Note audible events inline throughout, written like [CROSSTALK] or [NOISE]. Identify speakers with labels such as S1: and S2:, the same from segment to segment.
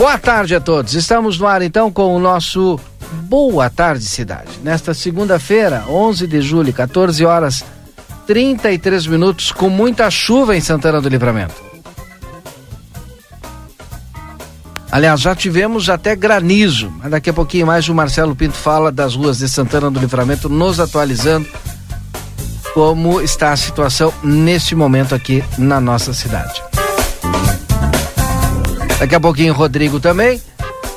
S1: Boa tarde a todos. Estamos no ar então com o nosso Boa Tarde Cidade. Nesta segunda-feira, 11 de julho, 14 horas 33 minutos, com muita chuva em Santana do Livramento. Aliás, já tivemos até granizo, mas daqui a pouquinho mais o Marcelo Pinto fala das ruas de Santana do Livramento, nos atualizando como está a situação neste momento aqui na nossa cidade. Daqui a pouquinho, Rodrigo também.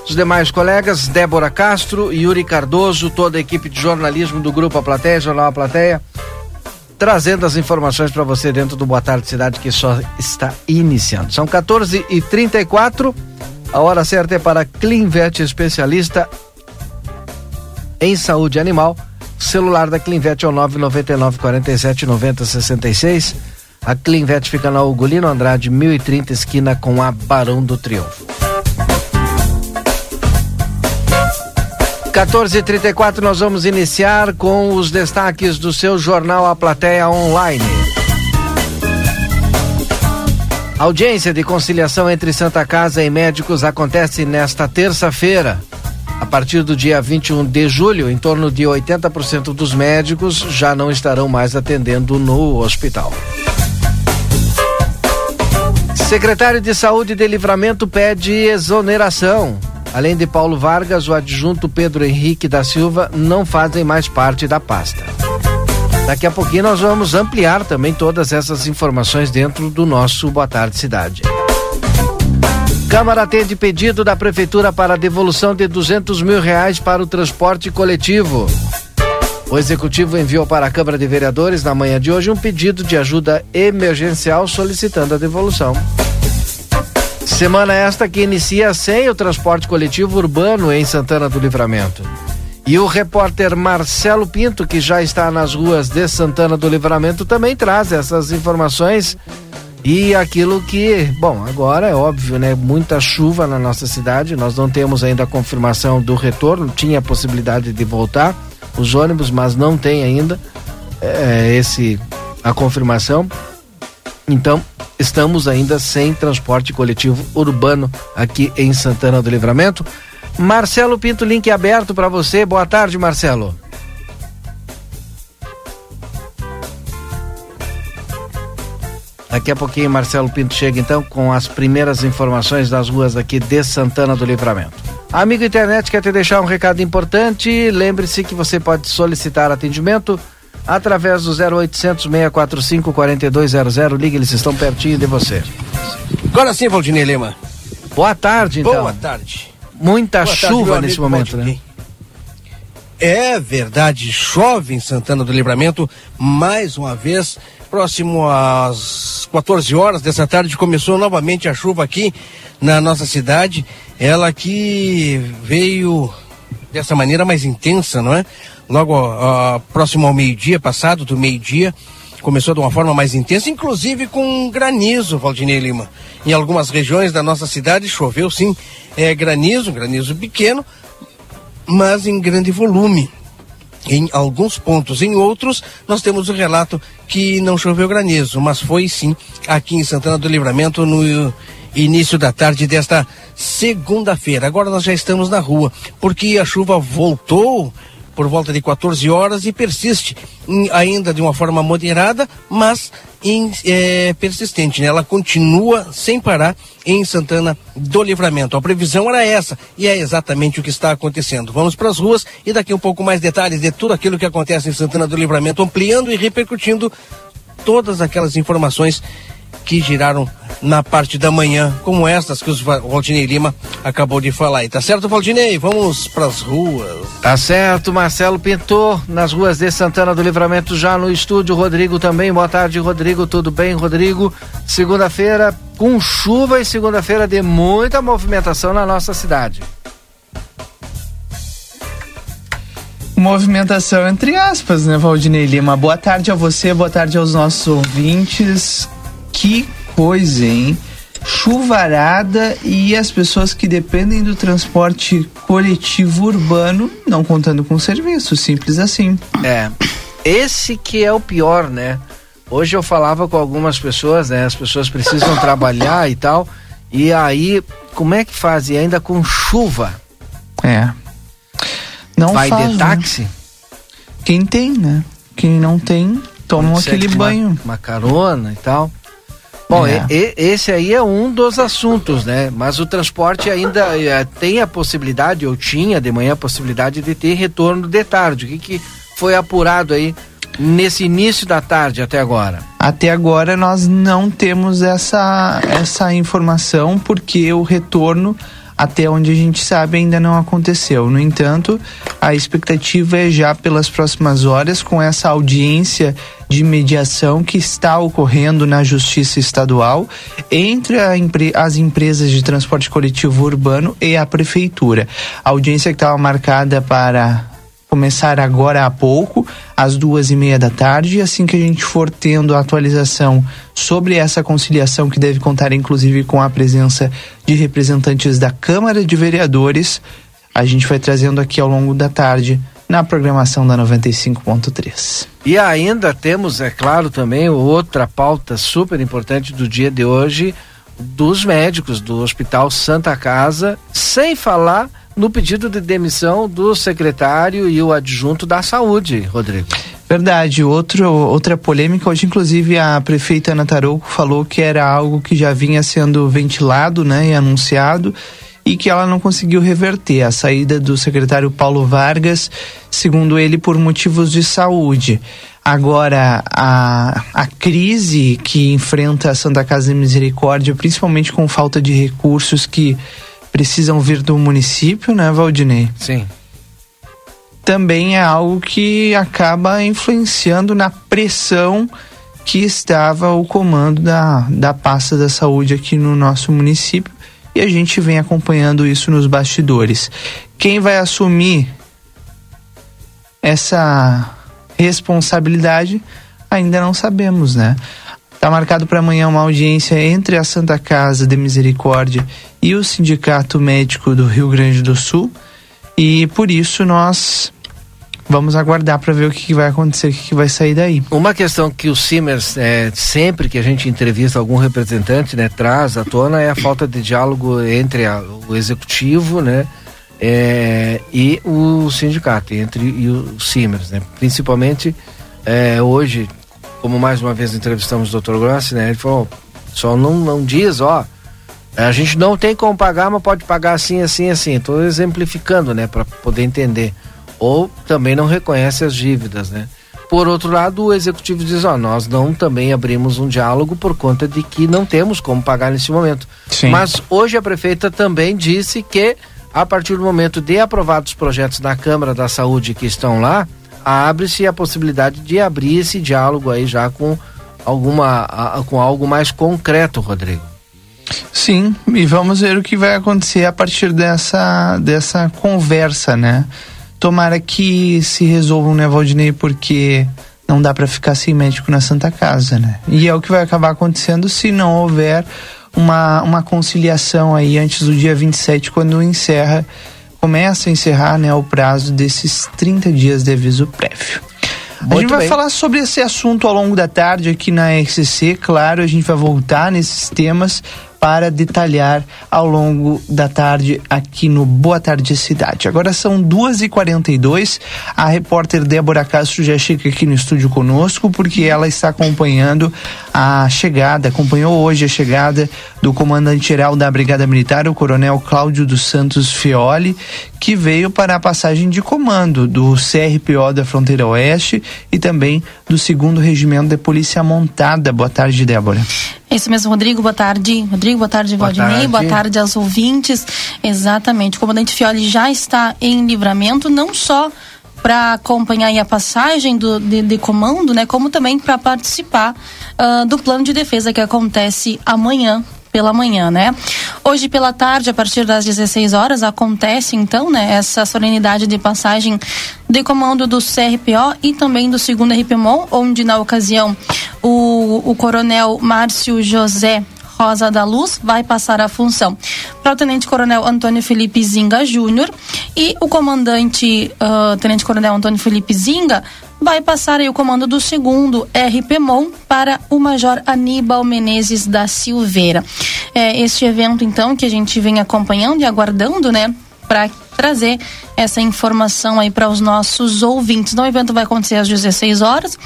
S1: Os demais colegas, Débora Castro, Yuri Cardoso, toda a equipe de jornalismo do Grupo A Plateia, Jornal A Plateia, trazendo as informações para você dentro do Boa Tarde Cidade que só está iniciando. São 14 e 34 a hora certa é para Clinvet especialista em saúde animal. O celular da Clinvet é o 999 47 90 66 a Clinvet fica na Ugolino Andrade, 1030, esquina com a Barão do Triunfo. 14h34, nós vamos iniciar com os destaques do seu jornal A Plateia Online. Audiência de conciliação entre Santa Casa e médicos acontece nesta terça-feira. A partir do dia 21 de julho, em torno de 80% dos médicos já não estarão mais atendendo no hospital. Secretário de Saúde de Livramento pede exoneração. Além de Paulo Vargas, o adjunto Pedro Henrique da Silva não fazem mais parte da pasta. Daqui a pouquinho nós vamos ampliar também todas essas informações dentro do nosso Boa Tarde Cidade. Câmara atende pedido da Prefeitura para devolução de 200 mil reais para o transporte coletivo. O Executivo enviou para a Câmara de Vereadores na manhã de hoje um pedido de ajuda emergencial solicitando a devolução. Semana esta que inicia sem o transporte coletivo urbano em Santana do Livramento. E o repórter Marcelo Pinto, que já está nas ruas de Santana do Livramento, também traz essas informações e aquilo que, bom, agora é óbvio, né? Muita chuva na nossa cidade, nós não temos ainda a confirmação do retorno, tinha a possibilidade de voltar os ônibus, mas não tem ainda é, esse a confirmação. Então, estamos ainda sem transporte coletivo urbano aqui em Santana do Livramento. Marcelo Pinto, link aberto para você. Boa tarde, Marcelo. Daqui a pouquinho Marcelo Pinto chega então com as primeiras informações das ruas aqui de Santana do Livramento. Amigo internet quer te deixar um recado importante. Lembre-se que você pode solicitar atendimento através do 0800 645 4200. Ligue, eles estão pertinho de você.
S2: Agora sim, Valdinei Lima.
S1: Boa tarde, então.
S2: Boa tarde.
S1: Muita
S2: Boa
S1: chuva
S2: tarde,
S1: nesse momento,
S2: Valdinei.
S1: né?
S2: É verdade, chove em Santana do Livramento mais uma vez. Próximo às 14 horas dessa tarde começou novamente a chuva aqui na nossa cidade. Ela que veio dessa maneira mais intensa, não é? Logo ah, próximo ao meio-dia, passado do meio-dia, começou de uma forma mais intensa, inclusive com granizo, Valdinei Lima. Em algumas regiões da nossa cidade choveu sim é, granizo, granizo pequeno, mas em grande volume. Em alguns pontos, em outros, nós temos o relato que não choveu granizo, mas foi sim aqui em Santana do Livramento no início da tarde desta segunda-feira. Agora nós já estamos na rua, porque a chuva voltou por volta de 14 horas e persiste em- ainda de uma forma moderada, mas em, eh, persistente. Né? Ela continua sem parar em Santana do Livramento. A previsão era essa e é exatamente o que está acontecendo. Vamos para as ruas e daqui um pouco mais detalhes de tudo aquilo que acontece em Santana do Livramento, ampliando e repercutindo todas aquelas informações que giraram na parte da manhã, como estas que o Va- Valdinei Lima acabou de falar. E tá certo, Valdinei? Vamos para as ruas.
S1: Tá certo, Marcelo Pinto, nas ruas de Santana do Livramento, já no estúdio. Rodrigo também. Boa tarde, Rodrigo. Tudo bem, Rodrigo? Segunda-feira com chuva e segunda-feira de muita movimentação na nossa cidade.
S3: Movimentação entre aspas, né, Valdinei Lima? Boa tarde a você, boa tarde aos nossos ouvintes. Que coisa, hein? Chuvarada e as pessoas que dependem do transporte coletivo urbano não contando com serviço, simples assim.
S1: É, esse que é o pior, né? Hoje eu falava com algumas pessoas, né? As pessoas precisam trabalhar e tal. E aí, como é que faz? E ainda com chuva?
S3: É. Não
S1: Vai
S3: faz,
S1: de
S3: né?
S1: táxi?
S3: Quem tem, né? Quem não tem, toma
S1: Consegue
S3: aquele
S1: uma-
S3: banho.
S1: Uma, carona e tal. Bom,
S3: É.
S1: e- e- esse aí é um dos assuntos, né? Mas o transporte ainda eh, tem a possibilidade, ou tinha de manhã a possibilidade de ter retorno de tarde. O que, que foi apurado aí nesse início da tarde até agora?
S3: Até agora nós não temos essa, essa informação porque o retorno, até onde a gente sabe, ainda não aconteceu. No entanto, a expectativa é já pelas próximas horas, com essa audiência de mediação que está ocorrendo na Justiça Estadual entre empre- as empresas de transporte coletivo urbano e a Prefeitura. A audiência que estava marcada para começar agora há pouco, às duas e meia da tarde. Assim que a gente for tendo a atualização sobre essa conciliação, que deve contar inclusive com a presença de representantes da Câmara de Vereadores, a gente vai trazendo aqui ao longo da tarde na programação da 95.3.
S1: E ainda temos, é claro, também outra pauta super importante do dia de hoje dos médicos do Hospital Santa Casa, sem falar no pedido de demissão do secretário e o adjunto da saúde, Rodrigo.
S3: Verdade, outro, outra polêmica, hoje inclusive a prefeita Ana Tarouco falou que era algo que já vinha sendo ventilado né, e anunciado e que ela não conseguiu reverter a saída do secretário Paulo Vargas, segundo ele, por motivos de saúde. Agora, a, a crise que enfrenta a Santa Casa de Misericórdia, principalmente com falta de recursos que precisam vir do município, né, Valdinei?
S1: Sim.
S3: também é algo que acaba influenciando na pressão que estava o comando da, da pasta da saúde aqui no nosso município e a gente vem acompanhando isso nos bastidores. Quem vai assumir essa responsabilidade ainda não sabemos, né? Está marcado para amanhã uma audiência entre a Santa Casa de Misericórdia e o Sindicato Médico do Rio Grande do Sul. E por isso nós vamos aguardar para ver o que, vai acontecer, o que, que vai sair daí.
S1: Uma questão que o Simers, é, sempre que a gente entrevista algum representante, né, traz à tona é a falta de diálogo entre a- o executivo, né, é, e o sindicato, entre e o Simers, né, principalmente é, hoje, como mais uma vez entrevistamos o Dr. Grossi, né, ele falou, só não, não diz, ó, a gente não tem como pagar, mas pode pagar assim, assim, assim. Estou exemplificando, né, para poder entender. Ou também não reconhece as dívidas, né? Por outro lado, o executivo diz: ó, nós não também abrimos um diálogo por conta de que não temos como pagar nesse momento.
S3: Sim.
S1: Mas hoje a prefeita também disse que, a partir do momento de aprovados os projetos da Câmara da Saúde que estão lá, abre-se a possibilidade de abrir esse diálogo aí já com alguma a- com algo mais concreto, Rodrigo.
S3: Sim, e vamos ver o que vai acontecer a partir dessa, dessa conversa, né? Tomara que se resolvam, né, Valdinei, porque não dá para ficar sem médico na Santa Casa, né? E é o que vai acabar acontecendo se não houver uma, uma conciliação aí antes do dia 27, quando encerra, começa a encerrar, né, o prazo desses 30 dias de aviso prévio. a
S1: Muito
S3: gente vai
S1: bem.
S3: falar sobre esse assunto ao longo da tarde aqui na RCC. Claro, a gente vai voltar nesses temas para detalhar ao longo da tarde aqui no Boa Tarde Cidade. Agora são 2h42. A repórter Débora Castro já chega aqui no estúdio conosco porque ela está acompanhando a chegada, acompanhou hoje a chegada do comandante-geral da Brigada Militar, o coronel Cláudio dos Santos Fioli, que veio para a passagem de comando do CRPO da Fronteira Oeste e também do segundo Regimento de Polícia Montada. Boa tarde, Débora.
S4: É isso mesmo, Rodrigo. Boa tarde. Rodrigo, boa tarde,
S1: Boa tarde.
S4: Boa tarde aos ouvintes. Exatamente. O comandante Fioli já está em livramento, não só para acompanhar a passagem do, de, de comando, né, como também para participar ah, do plano de defesa que acontece amanhã pela manhã, né? Hoje pela tarde, a partir das 16 horas, acontece então, né, essa solenidade de passagem de comando do CRPO e também do segundo RPMON, onde na ocasião o, o coronel Márcio José Rosa da Luz vai passar a função para o Tenente Coronel Antônio Felipe Zinga Júnior e o comandante ah, Tenente Coronel Antônio Felipe Zinga vai passar o comando do segundo RPMON para o Major Aníbal Menezes da Silveira. é, este evento, então, que a gente vem acompanhando e aguardando, né? Para trazer essa informação aí para os nossos ouvintes. Então, o evento vai acontecer às 16 horas,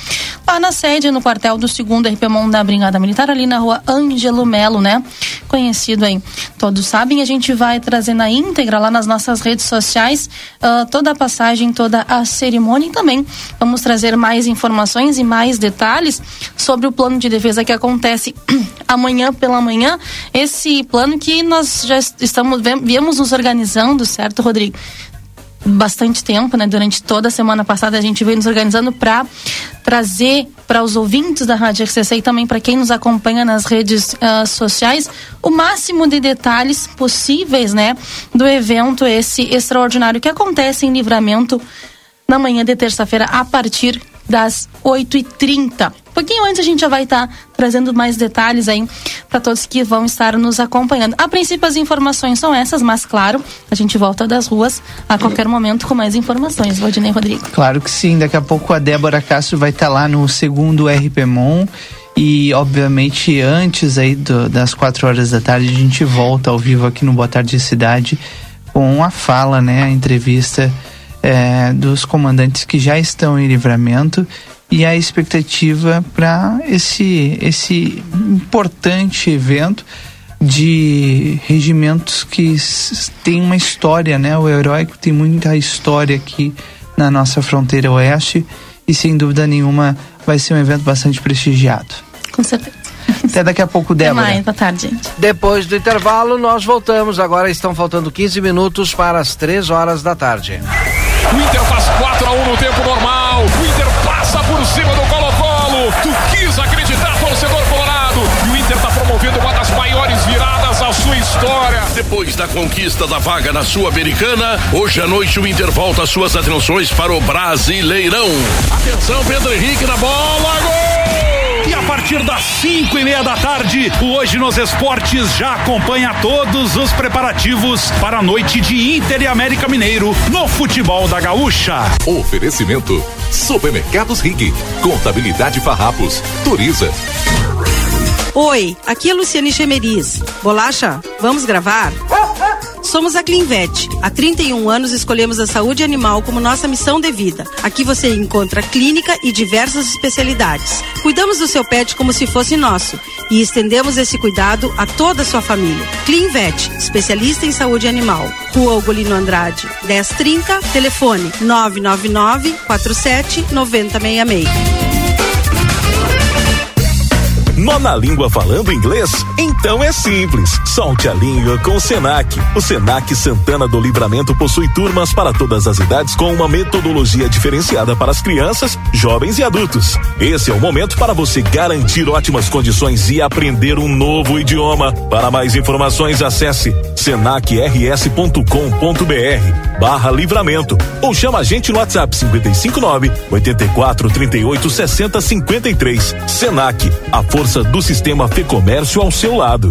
S4: lá na sede, no quartel do segundo RPMON da Brigada Militar, ali na rua Ângelo Melo, né? Conhecido aí, todos sabem. A gente vai trazer na íntegra lá nas nossas redes sociais uh, toda a passagem, toda a cerimônia e também vamos trazer mais informações e mais detalhes sobre o plano de defesa que acontece [CLEARS THROAT] amanhã pela manhã. Esse plano que nós já estamos, viemos nos organizando, certo, Rodrigo? Bastante tempo, né? Durante toda a semana passada a gente veio nos organizando para trazer para os ouvintes da Rádio RCC e também para quem nos acompanha nas redes uh, sociais o máximo de detalhes possíveis, né, do evento esse extraordinário que acontece em Livramento na manhã de terça-feira a partir das 8h30. Um pouquinho antes a gente já vai estar tá trazendo mais detalhes aí para todos que vão estar nos acompanhando. A princípio as informações são essas, mas claro, a gente volta das ruas a qualquer momento com mais informações. Valdinei Rodrigo.
S5: Claro que sim, daqui a pouco a Débora Castro vai estar tá lá no segundo RPMON e obviamente antes aí do, das quatro horas da tarde a gente volta ao vivo aqui no Boa Tarde Cidade com a fala, né, a entrevista é, dos comandantes que já estão em livramento e a expectativa para esse, esse importante evento de regimentos que tem uma história, né? O heróico tem muita história aqui na nossa fronteira oeste e sem dúvida nenhuma vai ser um evento bastante prestigiado.
S4: Com certeza.
S5: Até daqui a pouco, Débora.
S4: Até mais, boa tarde, gente.
S6: Depois do intervalo, nós voltamos. Agora estão faltando 15 minutos para as 3 horas da tarde.
S7: O Inter faz 4 a 1 no tempo normal. O Inter passa por cima do Colo-Colo. Tu quis acreditar, torcedor colorado. E o Inter está promovendo uma das maiores viradas da sua história.
S8: Depois da conquista da vaga na Sul-Americana, hoje à noite o Inter volta suas atenções para o Brasileirão.
S7: Atenção, Pedro Henrique na bola. Gol! E a partir das cinco e meia da tarde, o Hoje nos Esportes já acompanha todos os preparativos para a noite de Inter e América Mineiro no futebol da Gaúcha.
S9: Oferecimento: Supermercados Rig, Contabilidade Farrapos, Turiza.
S10: Oi, aqui é Luciane Chemeris. Bolacha, vamos gravar? Somos a Clinvet. Há 31 anos escolhemos a saúde animal como nossa missão de vida. Aqui você encontra clínica e diversas especialidades. Cuidamos do seu pet como se fosse nosso e estendemos esse cuidado a toda a sua família. Clinvet, especialista em saúde animal. Rua Ugolino Andrade, 1030, telefone 999 47 9066.
S9: Nó na língua falando inglês? Então é simples. Solte a língua com o Senac. O Senac Santana do Livramento possui turmas para todas as idades com uma metodologia diferenciada para as crianças, jovens e adultos. Esse é o momento para você garantir ótimas condições e aprender um novo idioma. Para mais informações, acesse senacrs.com.br barra livramento ou chama a gente no WhatsApp 559 84 38 60 53. Senac, a força força do sistema Fê Comércio ao seu lado.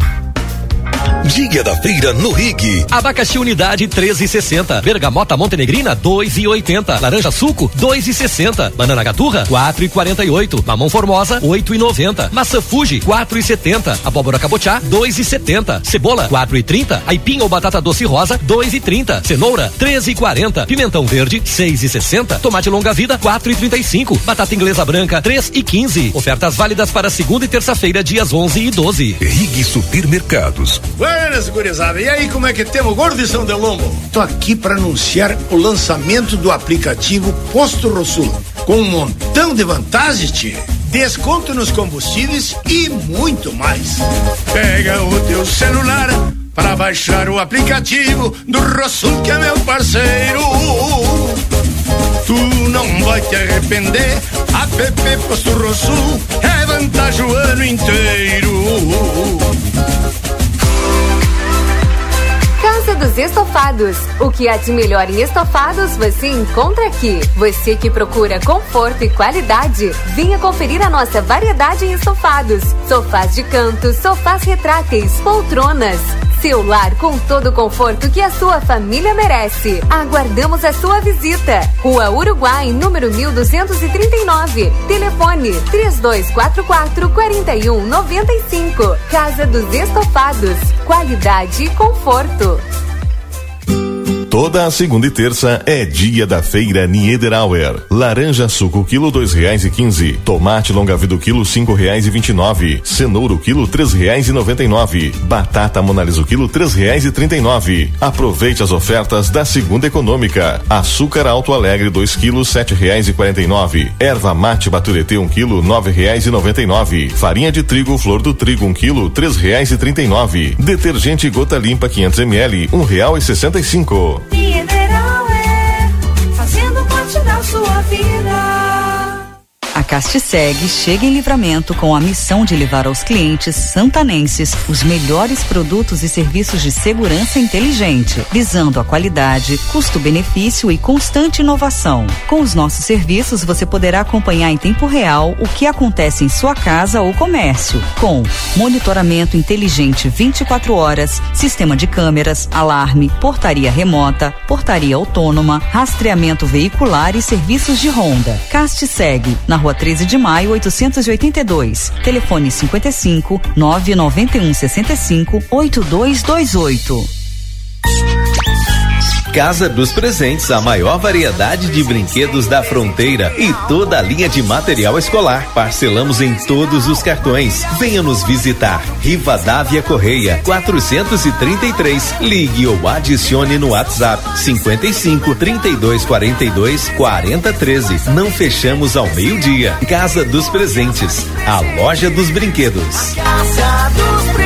S8: Dia da feira no Rig.
S11: Abacaxi unidade 13,60. Bergamota montenegrina 2,80. Laranja suco 2,60. Banana gaturra 4,48. Mamão formosa 8,90. Maçã Fuji 4,70. Abóbora cabotiá 2,70. Cebola 4,30. Aipim ou batata doce rosa 2,30. Cenoura 13,40. Pimentão verde 6,60. Tomate longa vida 4,35. Batata inglesa branca 3,15. Ofertas válidas para segunda e terça-feira dias 11 e 12.
S8: Rig Supermercados.
S12: Buenas, gurizada. E aí, como é que temos, gordo de São Delombo? Tô aqui para anunciar o lançamento do aplicativo Posto Rosul. Com um montão de vantagens, tia. Desconto nos combustíveis e muito mais. Pega o teu celular para baixar o aplicativo do Rosul, que é meu parceiro. Tu não vai te arrepender. App Posto Rosul é vantagem o ano inteiro.
S13: Casa dos Estofados. O que há de melhor em estofados você encontra aqui. Você que procura conforto e qualidade, venha conferir a nossa variedade em estofados. Sofás de canto, sofás retráteis, poltronas Seu lar com todo o conforto que a sua família merece. Aguardamos a sua visita. Rua Uruguai, número 1239. Telefone 3244 4195. Casa dos Estofados. Qualidade e conforto.
S14: Toda a segunda e terça é dia da feira Niederauer. Laranja suco quilo dois reais e quinze. Tomate longa vida quilo cinco reais e vinte e nove. Cenouro quilo três reais e noventa e nove. Batata monalisa quilo três reais e trinta e nove. Aproveite as ofertas da segunda econômica. Açúcar Alto Alegre dois quilos sete reais e quarenta e nove. Erva mate Baturetê um quilo nove reais e noventa e nove. Farinha de trigo Flor do Trigo um quilo três reais e trinta e nove. Detergente Gota Limpa 500 ml um real e sessenta e cinco.
S10: Mineral
S15: A Castiseg chega em livramento com a missão de levar aos clientes santanenses os melhores produtos e serviços de segurança inteligente, visando a qualidade, custo-benefício e constante inovação. Com os nossos serviços, você poderá acompanhar em tempo real o que acontece em sua casa ou comércio, com monitoramento inteligente 24 horas, sistema de câmeras, alarme, portaria remota, portaria autônoma, rastreamento veicular e serviços de ronda. Castiseg, na Rua 13 de Maio, 882. Telefone 55 991 65 8228.
S16: Casa dos Presentes, a maior variedade de brinquedos da fronteira e toda a linha de material escolar. Parcelamos em todos os cartões. Venha nos visitar. Rivadavia Correia, 433. Ligue ou adicione no WhatsApp 55 32 42 40 13. Não fechamos ao meio-dia. Casa dos Presentes, a loja dos brinquedos.
S10: Casa dos Presentes.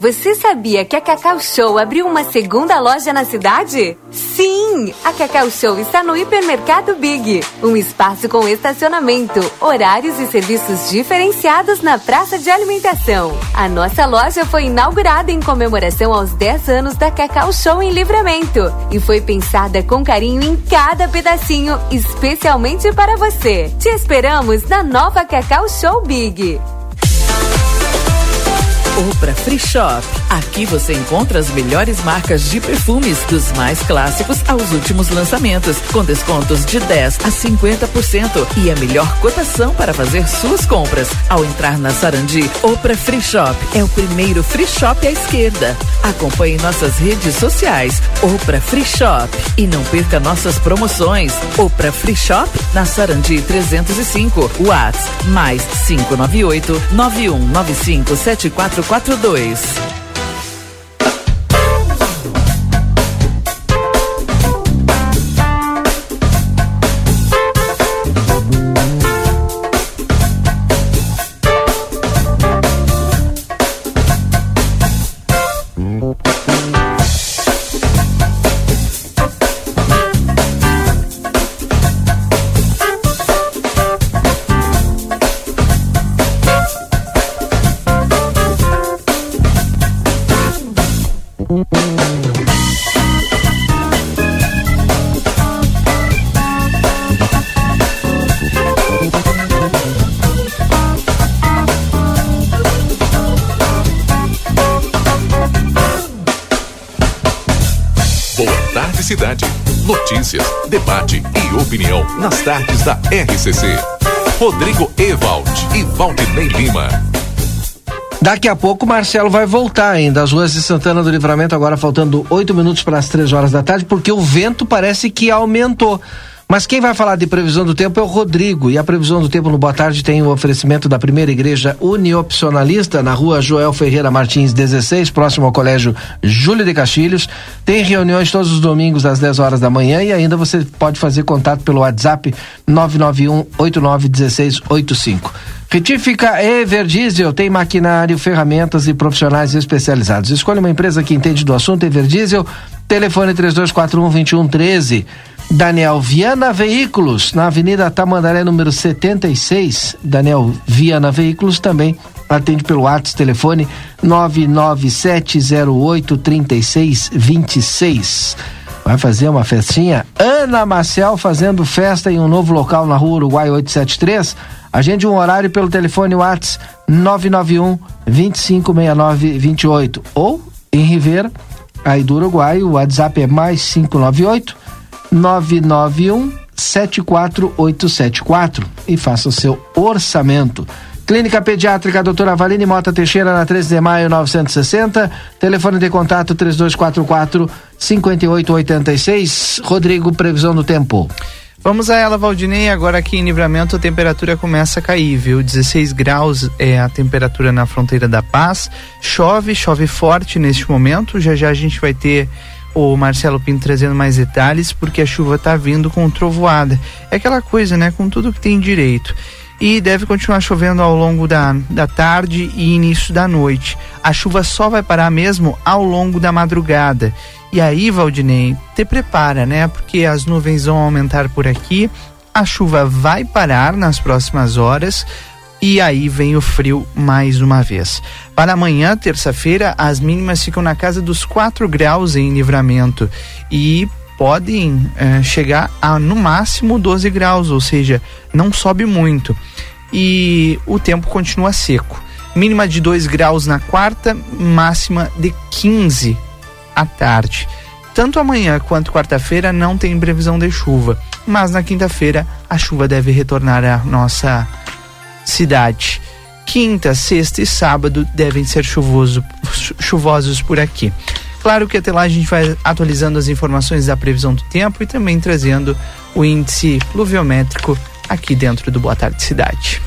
S13: você sabia que a Cacau Show abriu uma segunda loja na cidade? Sim, a Cacau Show está no Hipermercado Big, um espaço com estacionamento, horários e serviços diferenciados na praça de alimentação. A nossa loja foi inaugurada em comemoração aos 10 anos da Cacau Show em Livramento e foi pensada com carinho em cada pedacinho, especialmente para você. Te esperamos na nova Cacau Show Big.
S17: Opra Free Shop. Aqui você encontra as melhores marcas de perfumes, dos mais clássicos aos últimos lançamentos, com descontos de 10 a 50% e a melhor cotação para fazer suas compras. Ao entrar na Sarandi, Opra Free Shop é o primeiro free shop à esquerda. Acompanhe nossas redes sociais, Opra Free Shop, e não perca nossas promoções. Opra Free Shop na Sarandi 305, Whats mais 598 9195
S18: 442. Notícias, debate e opinião nas tardes da RCC. Rodrigo Ewald e Valdinei Lima.
S1: Daqui a pouco Marcelo vai voltar ainda às ruas de Santana do Livramento, agora faltando oito minutos para as três horas da tarde, porque o vento parece que aumentou. Mas quem vai falar de previsão do tempo é o Rodrigo. E a previsão do tempo no Boa Tarde tem o oferecimento da primeira igreja uniopcionalista na rua Joel Ferreira Martins 16, próximo ao Colégio Júlio de Castilhos. Tem reuniões todos os domingos às 10 horas da manhã e ainda você pode fazer contato pelo WhatsApp 991 891685. Retífica Everdiesel tem maquinário, ferramentas e profissionais especializados. Escolha uma empresa que entende do assunto Everdiesel. Telefone 3241 2113. Daniel Viana Veículos, na Avenida Tamandaré, número 76. Daniel Viana Veículos também atende pelo WhatsApp, telefone 997083626. Vai fazer uma festinha? Ana Marcel fazendo festa em um novo local na rua Uruguai 873. Agende um horário pelo telefone WhatsApp 991 256928 ou em Rivera, aí do Uruguai, o WhatsApp é mais 598 991 74874 e faça o seu orçamento. Clínica Pediátrica Doutora Valine Mota Teixeira, na 13 de maio 960. Telefone de contato 3244 5886. Rodrigo, previsão do tempo.
S3: Vamos a ela, Valdinei. Agora aqui em Livramento a temperatura começa a cair, viu? 16 graus é a temperatura na fronteira da Paz. Chove, chove forte neste momento. Já já a gente vai ter o Marcelo Pinto trazendo mais detalhes, porque a chuva tá vindo com trovoada. É aquela coisa, né? Com tudo que tem direito. E deve continuar chovendo ao longo da, da tarde e início da noite. A chuva só vai parar mesmo ao longo da madrugada. E aí, Valdinei, te prepara, né? Porque as nuvens vão aumentar por aqui, a chuva vai parar nas próximas horas e aí vem o frio mais uma vez. Para amanhã, terça-feira, as mínimas ficam na casa dos 4 graus em livramento e podem eh, chegar a no máximo 12 graus, ou seja, não sobe muito. E o tempo continua seco. Mínima de 2 graus na quarta, máxima de 15 à tarde. Tanto amanhã quanto quarta-feira não tem previsão de chuva, mas na quinta-feira a chuva deve retornar à nossa cidade. Quinta, sexta e sábado devem ser chuvoso, chuvosos por aqui. Claro que até lá a gente vai atualizando as informações da previsão do tempo e também trazendo o índice pluviométrico aqui dentro do Boa Tarde Cidade.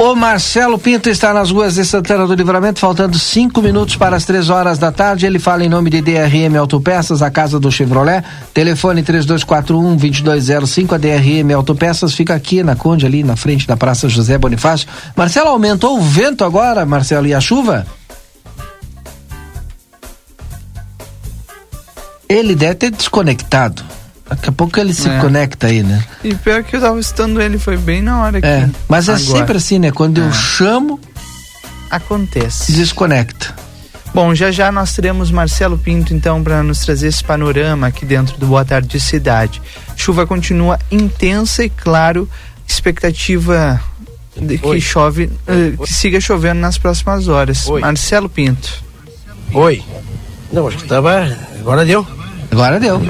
S1: O Marcelo Pinto está nas ruas de Santana do Livramento, faltando cinco minutos para as três horas da tarde. Ele fala em nome de DRM Autopeças, a casa do Chevrolet. Telefone 3241-2205. A DRM Autopeças fica aqui na Conde, ali na frente da Praça José Bonifácio. Marcelo, aumentou o vento agora, Marcelo, e a chuva? Ele deve ter desconectado. Daqui a pouco ele se
S3: É.
S1: conecta aí, né?
S3: E pior que eu tava estando ele, foi bem na hora que.
S1: É, mas é
S3: Agora.
S1: sempre assim, né? Quando eu chamo,
S3: Acontece.
S1: desconecta.
S3: Bom, já já nós teremos Marcelo Pinto então para nos trazer esse panorama aqui dentro do Boa Tarde Cidade. Chuva continua intensa e claro, expectativa de que
S2: Oi.
S3: chove, eh, que siga chovendo nas próximas horas.
S2: Oi.
S3: Marcelo Pinto.
S2: Oi. Não, acho que tava. Agora deu.
S1: Agora deu.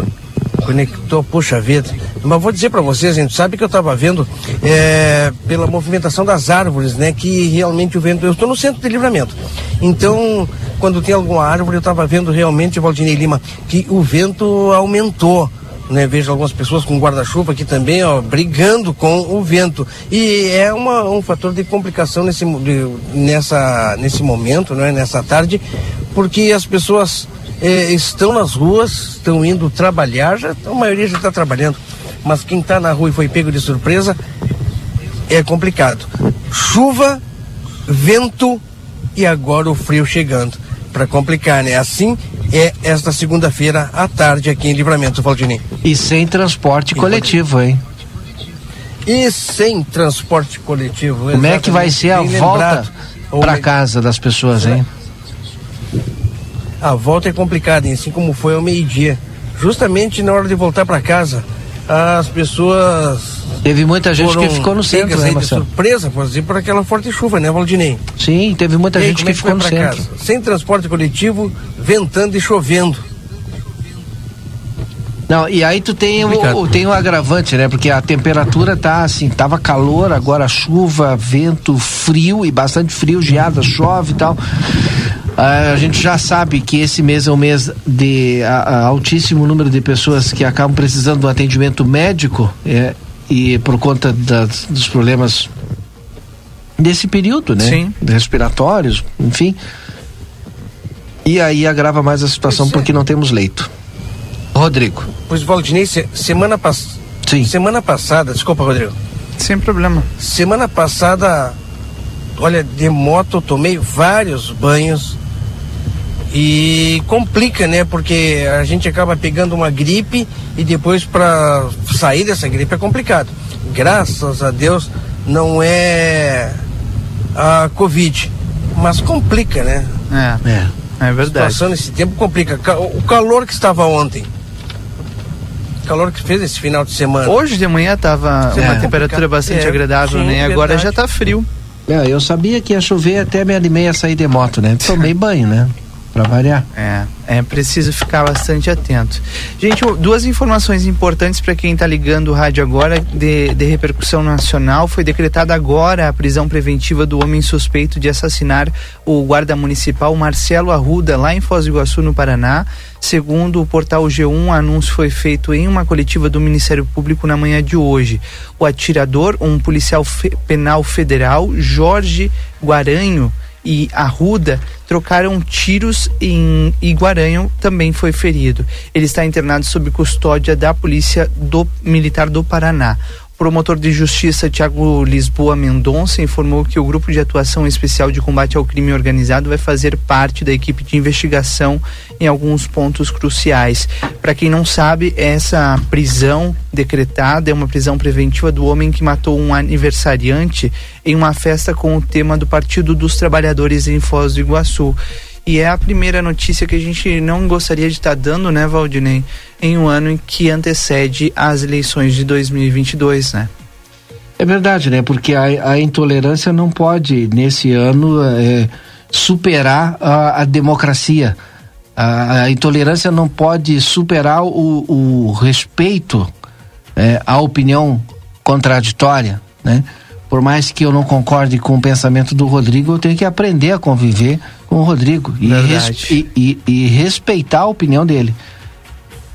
S2: Conectou, puxa vida. Mas vou dizer pra vocês, gente, sabe que eu tava vendo é, pela movimentação das árvores, né? Que realmente o vento. Eu estou no centro de livramento. Então, quando tem alguma árvore, eu tava vendo realmente, Valdinei Lima, que o vento aumentou. Né, vejo algumas pessoas com guarda-chuva aqui também, ó, brigando com o vento. E é uma, um fator de complicação nesse, de- nessa, nesse momento, né, nessa tarde, porque as pessoas eh, estão nas ruas, estão indo trabalhar, já, a maioria já está trabalhando, mas quem está na rua e foi pego de surpresa é complicado. Chuva, vento e agora o frio chegando. Para complicar, né? Assim é esta segunda-feira à tarde aqui em Livramento, Valdinei.
S1: E sem transporte coletivo, hein?
S2: E sem transporte coletivo.
S1: Como é que vai ser a volta para casa das pessoas, hein?
S2: A volta é complicada, assim como foi ao meio-dia. Justamente na hora de voltar para casa, as pessoas.
S1: Teve muita gente que ficou no centro, né, Marcelo?
S2: surpresa, por exemplo, por aquela forte chuva, né, Valdinei?
S1: Sim, teve muita
S2: aí,
S1: gente
S2: como
S1: que
S2: é
S1: ficou no centro.
S2: casa? Sem transporte coletivo, ventando e chovendo.
S1: Não, e aí tu tem
S2: Complicado.
S1: o- tem o agravante, né? Porque a temperatura tá assim, tava calor, agora chuva, vento, frio e bastante frio, geada, chove e tal. Ah, a gente já sabe que esse mês é um mês de a- a altíssimo número de pessoas que acabam precisando do atendimento médico é, e por conta das- dos problemas desse período, né?
S3: Sim.
S1: Respiratórios, enfim. E aí agrava mais a situação porque não temos leito. Rodrigo.
S2: Pois, Valdinei, se- semana, pass... semana passada, desculpa, Rodrigo.
S3: Sem problema.
S2: Semana passada, olha, de moto eu tomei vários banhos E complica, né? Porque a gente acaba pegando uma gripe e depois para sair dessa gripe é complicado. Graças a Deus não é a Covid, mas complica, né?
S3: É. É, é verdade.
S2: Passando esse tempo complica. Ca- O calor que estava ontem. O calor que fez esse final de semana.
S3: Hoje de manhã tava
S2: É.
S3: uma temperatura bastante
S2: É,
S3: agradável,
S2: sim,
S3: né? Agora já tá frio.
S1: É, eu sabia que ia chover até me animei a sair de moto, né? Tomei banho, né? Pra variar.
S3: É, é preciso ficar bastante atento. Gente, duas informações importantes para quem está ligando o rádio agora de, de repercussão nacional. Foi decretada agora a prisão preventiva do homem suspeito de assassinar o guarda municipal Marcelo Arruda, lá em Foz do Iguaçu, no Paraná. Segundo o portal G1, o anúncio foi feito em uma coletiva do Ministério Público na manhã de hoje. O atirador, um policial fe- penal federal, Jorge Guaranho, e Arruda trocaram tiros em e Guaranho também foi ferido. Ele está internado sob custódia da Polícia do Militar do Paraná. Promotor de justiça Tiago Lisboa Mendonça informou que o grupo de atuação especial de combate ao crime organizado vai fazer parte da equipe de investigação em alguns pontos cruciais. Para quem não sabe, essa prisão decretada é uma prisão preventiva do homem que matou um aniversariante em uma festa com o tema do Partido dos Trabalhadores em Foz do Iguaçu. E é a primeira notícia que a gente não gostaria de estar dando, né, Valdinei, em um ano em que antecede as eleições de 2022, né?
S1: É verdade, né? Porque a, a intolerância não pode, nesse ano, eh, superar a, a democracia. A, a intolerância não pode superar o, o respeito eh, à opinião contraditória, né? Por mais que eu não concorde com o pensamento do Rodrigo, eu tenho que aprender a conviver com o Rodrigo e, res- e- e- e respeitar a opinião dele.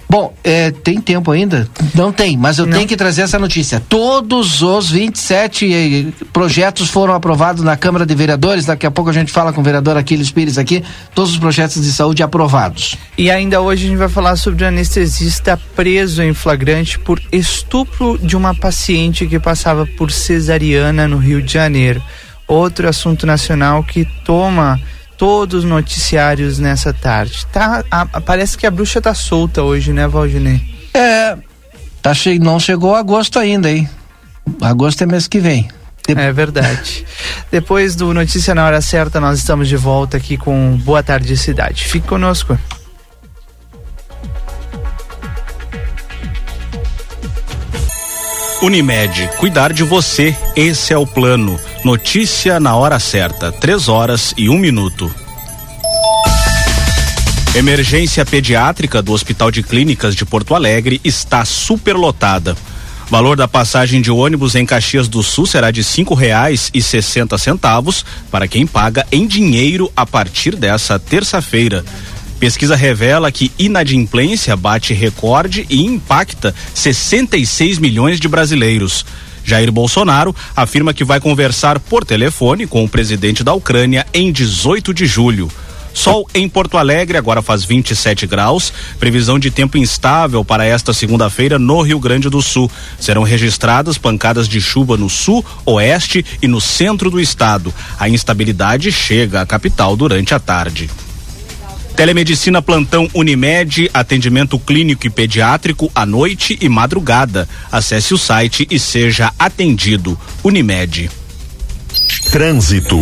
S1: Bom, é, tem tempo ainda? Não tem, mas eu tenho que trazer essa notícia. Todos os 27 eh, projetos foram aprovados na Câmara de Vereadores. Daqui a pouco a gente fala com o vereador Aquiles Pires aqui. Todos os projetos de saúde aprovados.
S3: E ainda hoje a gente vai falar sobre o anestesista preso em flagrante por estupro de uma paciente que passava por cesariana no Rio de Janeiro. Outro assunto nacional que toma todos os noticiários nessa tarde. Tá, a- a- parece que a bruxa tá solta hoje, né, Valdinei?
S1: É, tá che não chegou agosto ainda, hein? Agosto é mês que vem.
S3: É verdade. [LAUGHS] Depois do Notícia na Hora Certa, nós estamos de volta aqui com Boa Tarde Cidade. Fique conosco.
S19: Unimed, cuidar de você, esse é o plano. Notícia na hora certa, três horas e um minuto. Emergência pediátrica do Hospital de Clínicas de Porto Alegre está superlotada. Valor da passagem de ônibus em Caxias do Sul será de cinco reais e sessenta centavos para quem paga em dinheiro a partir dessa terça-feira. Pesquisa revela que inadimplência bate recorde e impacta 66 milhões de brasileiros. Jair Bolsonaro afirma que vai conversar por telefone com o presidente da Ucrânia em 18 de julho. Sol em Porto Alegre agora faz 27 graus. Previsão de tempo instável para esta segunda-feira no Rio Grande do Sul. Serão registradas pancadas de chuva no sul, oeste e no centro do estado. A instabilidade chega à capital durante a tarde. Telemedicina Plantão Unimed, atendimento clínico e pediátrico à noite e madrugada. Acesse o site e seja atendido. Unimed.
S20: Trânsito.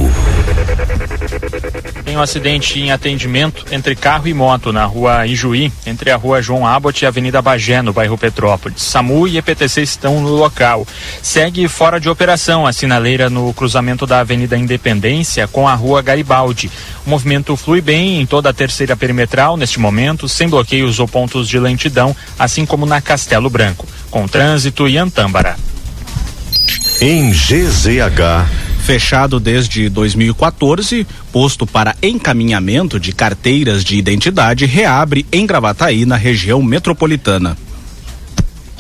S21: Tem um acidente em atendimento entre carro e moto na rua Ijuí, entre a rua João Abbott e a Avenida Bagé, no bairro Petrópolis. SAMU e EPTC estão no local. Segue fora de operação a sinaleira no cruzamento da Avenida Independência com a rua Garibaldi. O movimento flui bem em toda a terceira perimetral neste momento, sem bloqueios ou pontos de lentidão, assim como na Castelo Branco, com trânsito e Antâmbara.
S19: Em GZH. Fechado desde 2014, posto para encaminhamento de carteiras de identidade reabre em Gravataí, na região metropolitana.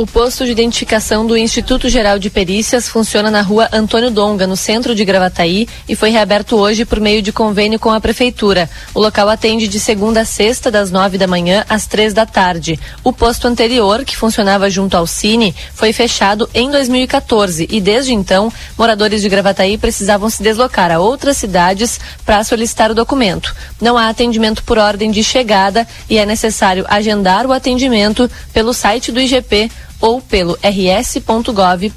S22: O posto de identificação do Instituto Geral de Perícias funciona na rua Antônio Donga, no centro de Gravataí, e foi reaberto hoje por meio de convênio com a Prefeitura. O local atende de segunda a sexta, das nove da manhã às três da tarde. O posto anterior, que funcionava junto ao Cine, foi fechado em 2014 e desde então, moradores de Gravataí precisavam se deslocar a outras cidades para solicitar o documento. Não há atendimento por ordem de chegada e é necessário agendar o atendimento pelo site do IGP ou pelo rs.gov.br.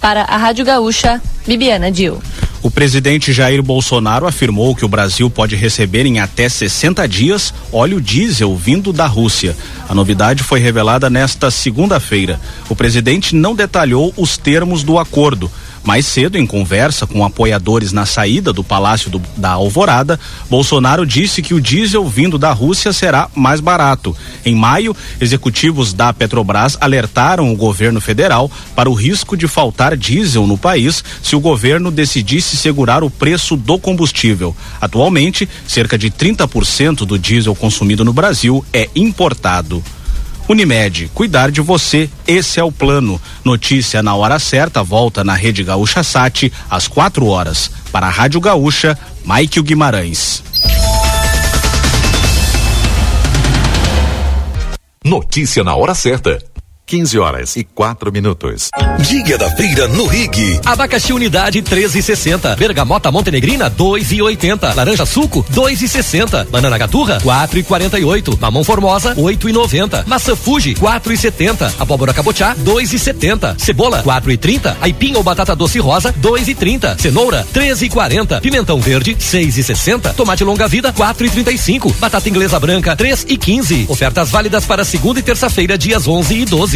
S22: Para a Rádio Gaúcha, Bibiana Dil.
S19: O presidente Jair Bolsonaro afirmou que o Brasil pode receber em até 60 dias óleo diesel vindo da Rússia. A novidade foi revelada nesta segunda-feira. O presidente não detalhou os termos do acordo. Mais cedo, em conversa com apoiadores na saída do Palácio do, da Alvorada, Bolsonaro disse que o diesel vindo da Rússia será mais barato. Em maio, executivos da Petrobras alertaram o governo federal para o risco de faltar diesel no país se o governo decidisse segurar o preço do combustível. Atualmente, cerca de 30% do diesel consumido no Brasil é importado. Unimed, cuidar de você, esse é o plano. Notícia na hora certa, volta na Rede Gaúcha Sat, às 4 horas. Para a Rádio Gaúcha, Mike Guimarães.
S18: Notícia na hora certa. 15 horas e 4 minutos.
S11: Dia da feira no Rig. Abacaxi unidade 13,60. Bergamota montenegrina 2,80. Laranja suco 2,60. Banana gaturra 4,48. Mamão formosa 8,90. Maçã Fuji 4,70. Abóbora cabotiá 2,70. Cebola 4,30. Aipim ou batata doce rosa 2,30. Cenoura 13,40. Pimentão verde 6,60. Tomate longa vida 4,35. Batata inglesa branca 3,15. Ofertas válidas para segunda e terça-feira dias 11 e 12.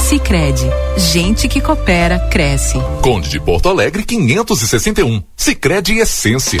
S23: Sicredi, gente que coopera cresce.
S18: Conde de Porto Alegre 561. Sicredi Essência.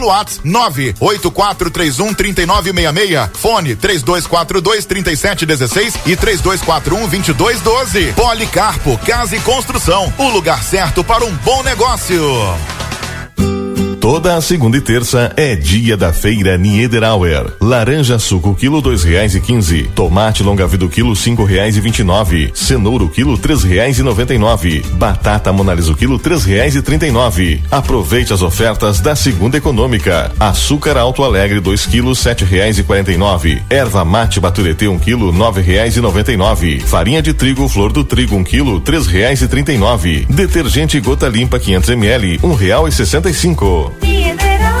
S24: WhatsApp 98431 3966. Fone 3242 3716 e 3241 2212. Policarpo Casa e Construção. O lugar certo para um bom negócio.
S14: Toda a segunda e terça é dia da feira Niederauer. Laranja suco quilo dois reais e quinze. Tomate longa vida quilo cinco reais e vinte e nove. Cenouro quilo três reais e noventa e nove. Batata monalisa quilo três reais e trinta e nove. Aproveite as ofertas da segunda econômica. Açúcar Alto Alegre dois quilos sete reais e quarenta e nove. Erva mate Baturetê um quilo nove reais e noventa e nove. Farinha de trigo Flor do Trigo um quilo três reais e trinta e nove. Detergente Gota Limpa 500 ml um real e sessenta e cinco.
S25: Mineral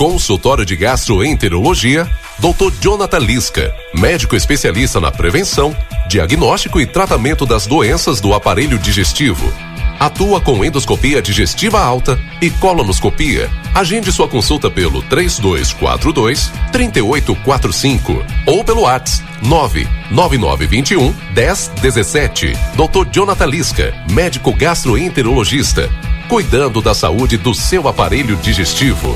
S18: Consultório de Gastroenterologia, Dr. Jonathan Lisca, médico especialista na prevenção, diagnóstico e tratamento das doenças do aparelho digestivo. Atua com endoscopia digestiva alta e colonoscopia. Agende sua consulta pelo 3242 3845 ou pelo WhatsApp 99921 1017. Dr. Jonathan Lisca, médico gastroenterologista, cuidando da saúde do seu aparelho digestivo.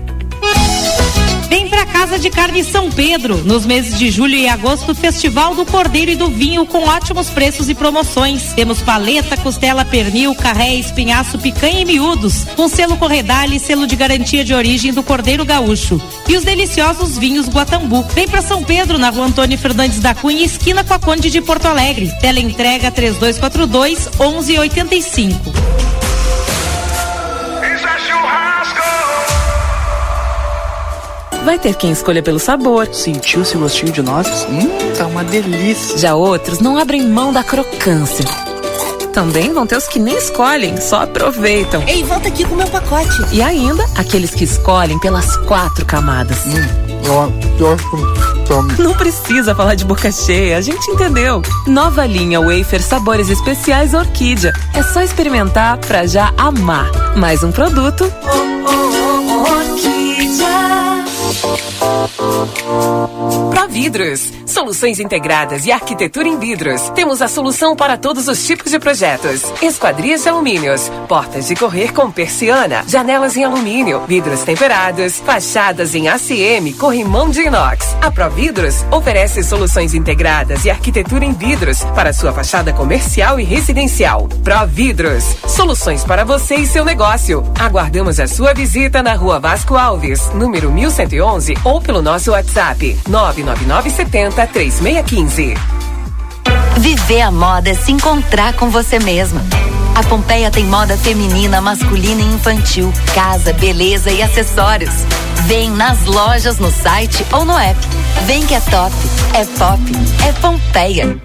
S21: Casa de Carne São Pedro. Nos meses de julho e agosto, Festival do Cordeiro e do Vinho com ótimos preços e promoções. Temos paleta, costela, pernil, carré, espinhaço, picanha e miúdos. Com selo Corredale e selo de garantia de origem do Cordeiro Gaúcho. E os deliciosos vinhos Guatambu. Vem pra São Pedro, na rua Antônio Fernandes da Cunha, esquina com a Conde de Porto Alegre. Tela entrega 3242 1185.
S26: Vai ter quem escolha pelo sabor. Sentiu esse gostinho de nozes? Hum, tá uma delícia. Já outros não abrem mão da crocância. Também vão ter os que nem escolhem, só aproveitam.
S10: Ei, volta aqui com o meu pacote.
S26: E ainda, aqueles que escolhem pelas quatro camadas. Não precisa falar de boca cheia, a gente entendeu. Nova linha Wafer Sabores Especiais Orquídea. É só experimentar pra já amar. Mais um produto.
S27: Providros, soluções integradas e arquitetura em vidros. Temos a solução para todos os tipos de projetos. Esquadrias de alumínios, portas de correr com persiana, janelas em alumínio, vidros temperados, fachadas em ACM, corrimão de inox. A Providros oferece soluções integradas e arquitetura em vidros para sua fachada comercial e residencial. Providros, soluções para você e seu negócio. Aguardamos a sua visita na Rua Vasco Alves, número 1111 ou pelo nosso WhatsApp 99970 3615.
S28: Viver a moda é se encontrar com você mesma. A Pompeia tem moda feminina, masculina e infantil, casa, beleza e acessórios. Vem nas lojas, no site ou no app. Vem que é top, é pop, é Pompeia.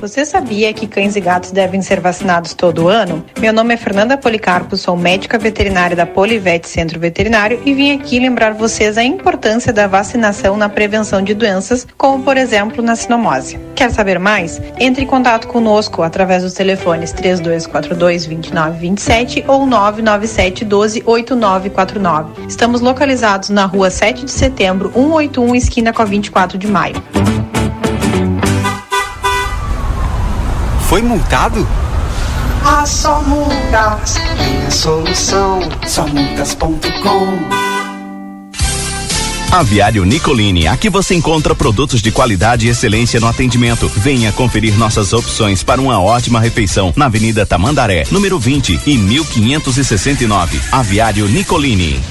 S29: Você sabia que cães e gatos devem ser vacinados todo ano? Meu nome é Fernanda Policarpo, sou médica veterinária da Polivete Centro Veterinário e vim aqui lembrar vocês a importância da vacinação na prevenção de doenças, como por exemplo na sinomose. Quer saber mais? Entre em contato conosco através dos telefones 3242 2927 ou 997 12 8949. Estamos localizados na rua 7 de setembro, 181, esquina com a 24 de maio.
S30: Foi multado?
S31: Ah, só multas tem a solução. Somultas.com
S32: Aviário Nicolini, aqui você encontra produtos de qualidade e excelência no atendimento. Venha conferir nossas opções para uma ótima refeição na Avenida Tamandaré, número 20 e 1569. Aviário Nicolini.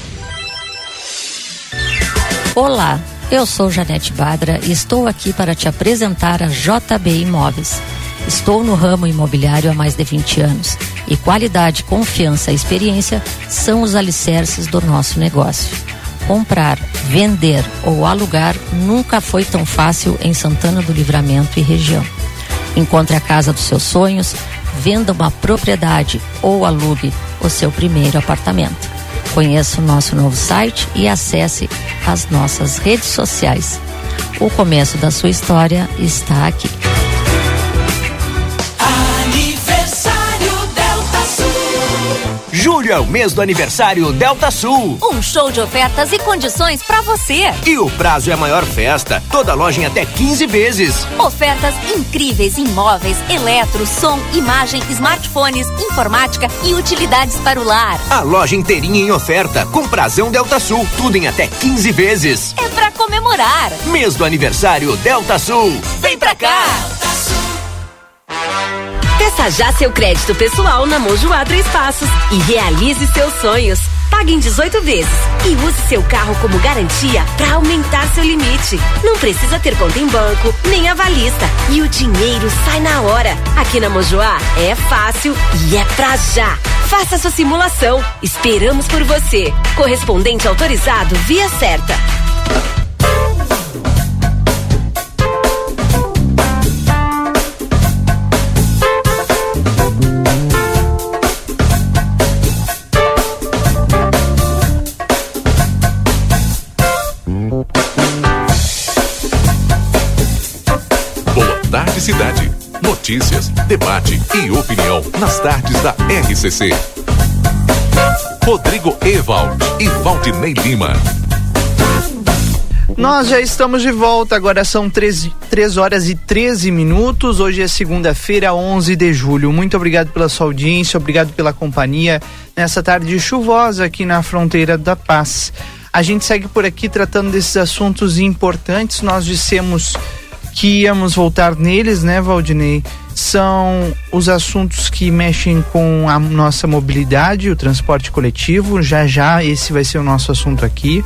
S22: Olá, eu sou Janete Badra e estou aqui para te apresentar a JB Imóveis. Estou no ramo imobiliário há mais de 20 anos e qualidade, confiança e experiência são os alicerces do nosso negócio. Comprar, vender ou alugar nunca foi tão fácil em Santana do Livramento e região. Encontre a casa dos seus sonhos, venda uma propriedade ou alugue o seu primeiro apartamento. Conheça o nosso novo site e acesse as nossas redes sociais. O começo da sua história está aqui.
S33: Julho é o mês do aniversário Delta Sul.
S34: Um show de ofertas e condições para você.
S33: E o prazo é a maior festa. Toda loja em até 15 vezes.
S34: Ofertas incríveis em móveis, eletro, som, imagem, smartphones, informática e utilidades para o lar.
S33: A loja inteirinha em oferta, com prazão Delta Sul. Tudo em até 15 vezes.
S34: É para comemorar.
S33: Mês do aniversário Delta Sul.
S34: Vem pra cá.
S13: Peça já seu crédito pessoal na Mojoá Três Passos e realize seus sonhos. Pague em 18 vezes e use seu carro como garantia para aumentar seu limite. Não precisa ter conta em banco, nem avalista. E o dinheiro sai na hora. Aqui na Mojoá é fácil e é pra já. Faça sua simulação. Esperamos por você. Correspondente autorizado via certa.
S18: Notícias, debate e opinião nas tardes da RCC. Rodrigo Ewald e Valdinei Lima.
S3: Nós já estamos de volta, agora são 3, 3 horas e 13 minutos. Hoje é segunda-feira, 11 de julho. Muito obrigado pela sua audiência, obrigado pela companhia nessa tarde chuvosa aqui na fronteira da paz. A gente segue por aqui tratando desses assuntos importantes. Nós dissemos que íamos voltar neles, né, Valdinei? São os assuntos que mexem com a nossa mobilidade, o transporte coletivo. Já já esse vai ser o nosso assunto aqui.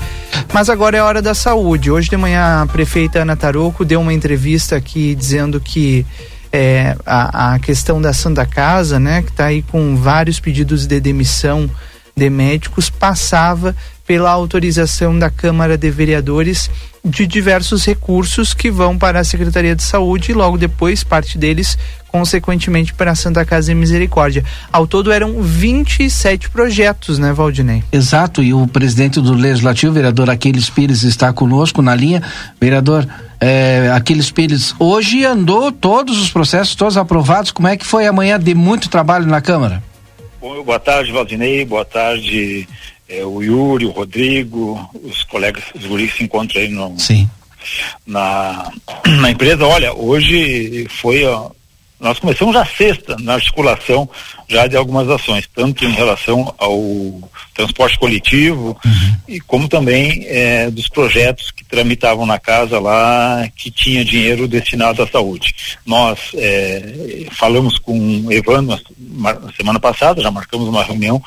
S3: Mas agora é hora da saúde. Hoje de manhã a prefeita Ana Taroco deu uma entrevista aqui dizendo que é, a, a questão da Santa Casa, né, que está aí com vários pedidos de demissão de médicos, passava pela autorização da Câmara de Vereadores de diversos recursos que vão para a Secretaria de Saúde e logo depois parte deles consequentemente para a Santa Casa de Misericórdia. Ao todo eram 27 projetos, né, Valdinei?
S1: Exato, e o presidente do Legislativo, vereador Aquiles Pires, está conosco na linha. Vereador é, Aquiles Pires, hoje andou todos os processos, todos aprovados. Como é que foi amanhã de muito trabalho na Câmara?
S35: Bom, boa tarde, Valdinei, boa tarde, é, o Yuri, o Rodrigo, os colegas, os guris que se encontram aí no,
S1: Sim.
S35: Na, na empresa. Olha, hoje foi, ó, nós começamos já sexta na articulação já de algumas ações, tanto em relação ao transporte coletivo uhum. e como também é, dos projetos que tramitavam na casa lá que tinha dinheiro destinado à saúde. Nós é, falamos com o Evandro na semana passada, já marcamos uma reunião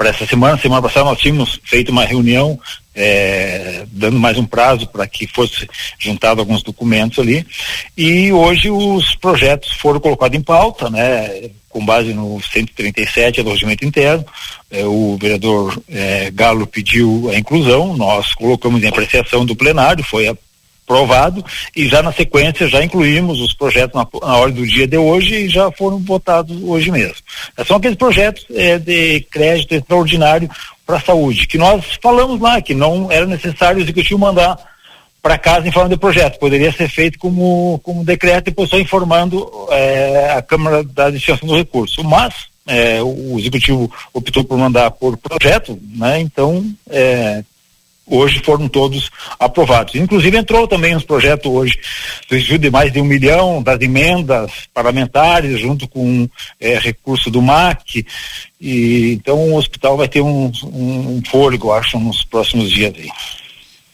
S35: para essa semana. Semana passada nós tínhamos feito uma reunião é, dando mais um prazo para que fosse juntado alguns documentos ali. E hoje os projetos foram colocados em pauta, né? Com base no 137 do regimento interno, é, o vereador é, Galo pediu a inclusão, nós colocamos em apreciação do plenário, foi aprovado e já na sequência já incluímos os projetos na, na hora do dia de hoje e já foram votados hoje mesmo. São aqueles projetos é, de crédito extraordinário para a saúde, que nós falamos lá que não era necessário o executivo mandar para casa em forma de projeto, poderia ser feito como, como decreto e depois só informando é, a Câmara da destinação do recurso. Mas é, o executivo optou por mandar por projeto, né? Então é, hoje foram todos aprovados. Inclusive entrou também nos projetos hoje do de mais de um milhão das emendas parlamentares junto com é, recurso do MAC e então o hospital vai ter um, um, um fôlego, acho, nos próximos dias aí.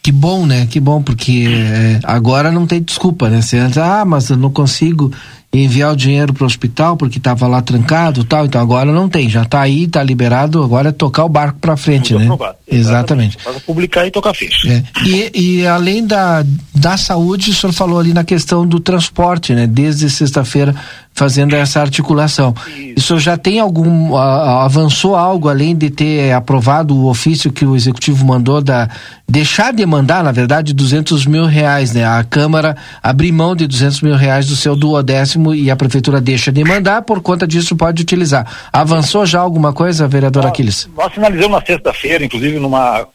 S1: Que bom, né? Que bom, porque é, agora não tem desculpa, né? Você antes, ah, mas eu não consigo enviar o dinheiro para o hospital porque estava lá trancado tal. Então agora não tem, já está aí, está liberado, agora é tocar o barco para frente, Muito né? Aprovado. Exatamente.
S35: Para publicar e tocar ficha.
S1: É. E, e além da, da saúde, o senhor falou ali na questão do transporte, né? Desde sexta-feira fazendo essa articulação. Isso. Isso já tem algum avançou algo além de ter aprovado o ofício que o executivo mandou da deixar de mandar, na verdade, 200 mil reais, né? A Câmara abrir mão de 200 mil reais do seu duodécimo e a prefeitura deixa de mandar, por conta disso pode utilizar. Avançou já alguma coisa, vereador nós, Aquiles?
S35: Nós finalizamos na sexta-feira, inclusive numa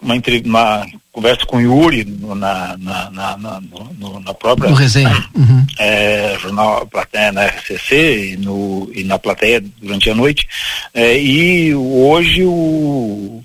S35: uma, uma conversa com o Yuri na, na, na, na, no, na própria
S1: no resenha. Uhum. [CLEARS THROAT]
S35: É, jornal Plateia na RCC e, no, e na plateia durante a noite. É, e hoje o,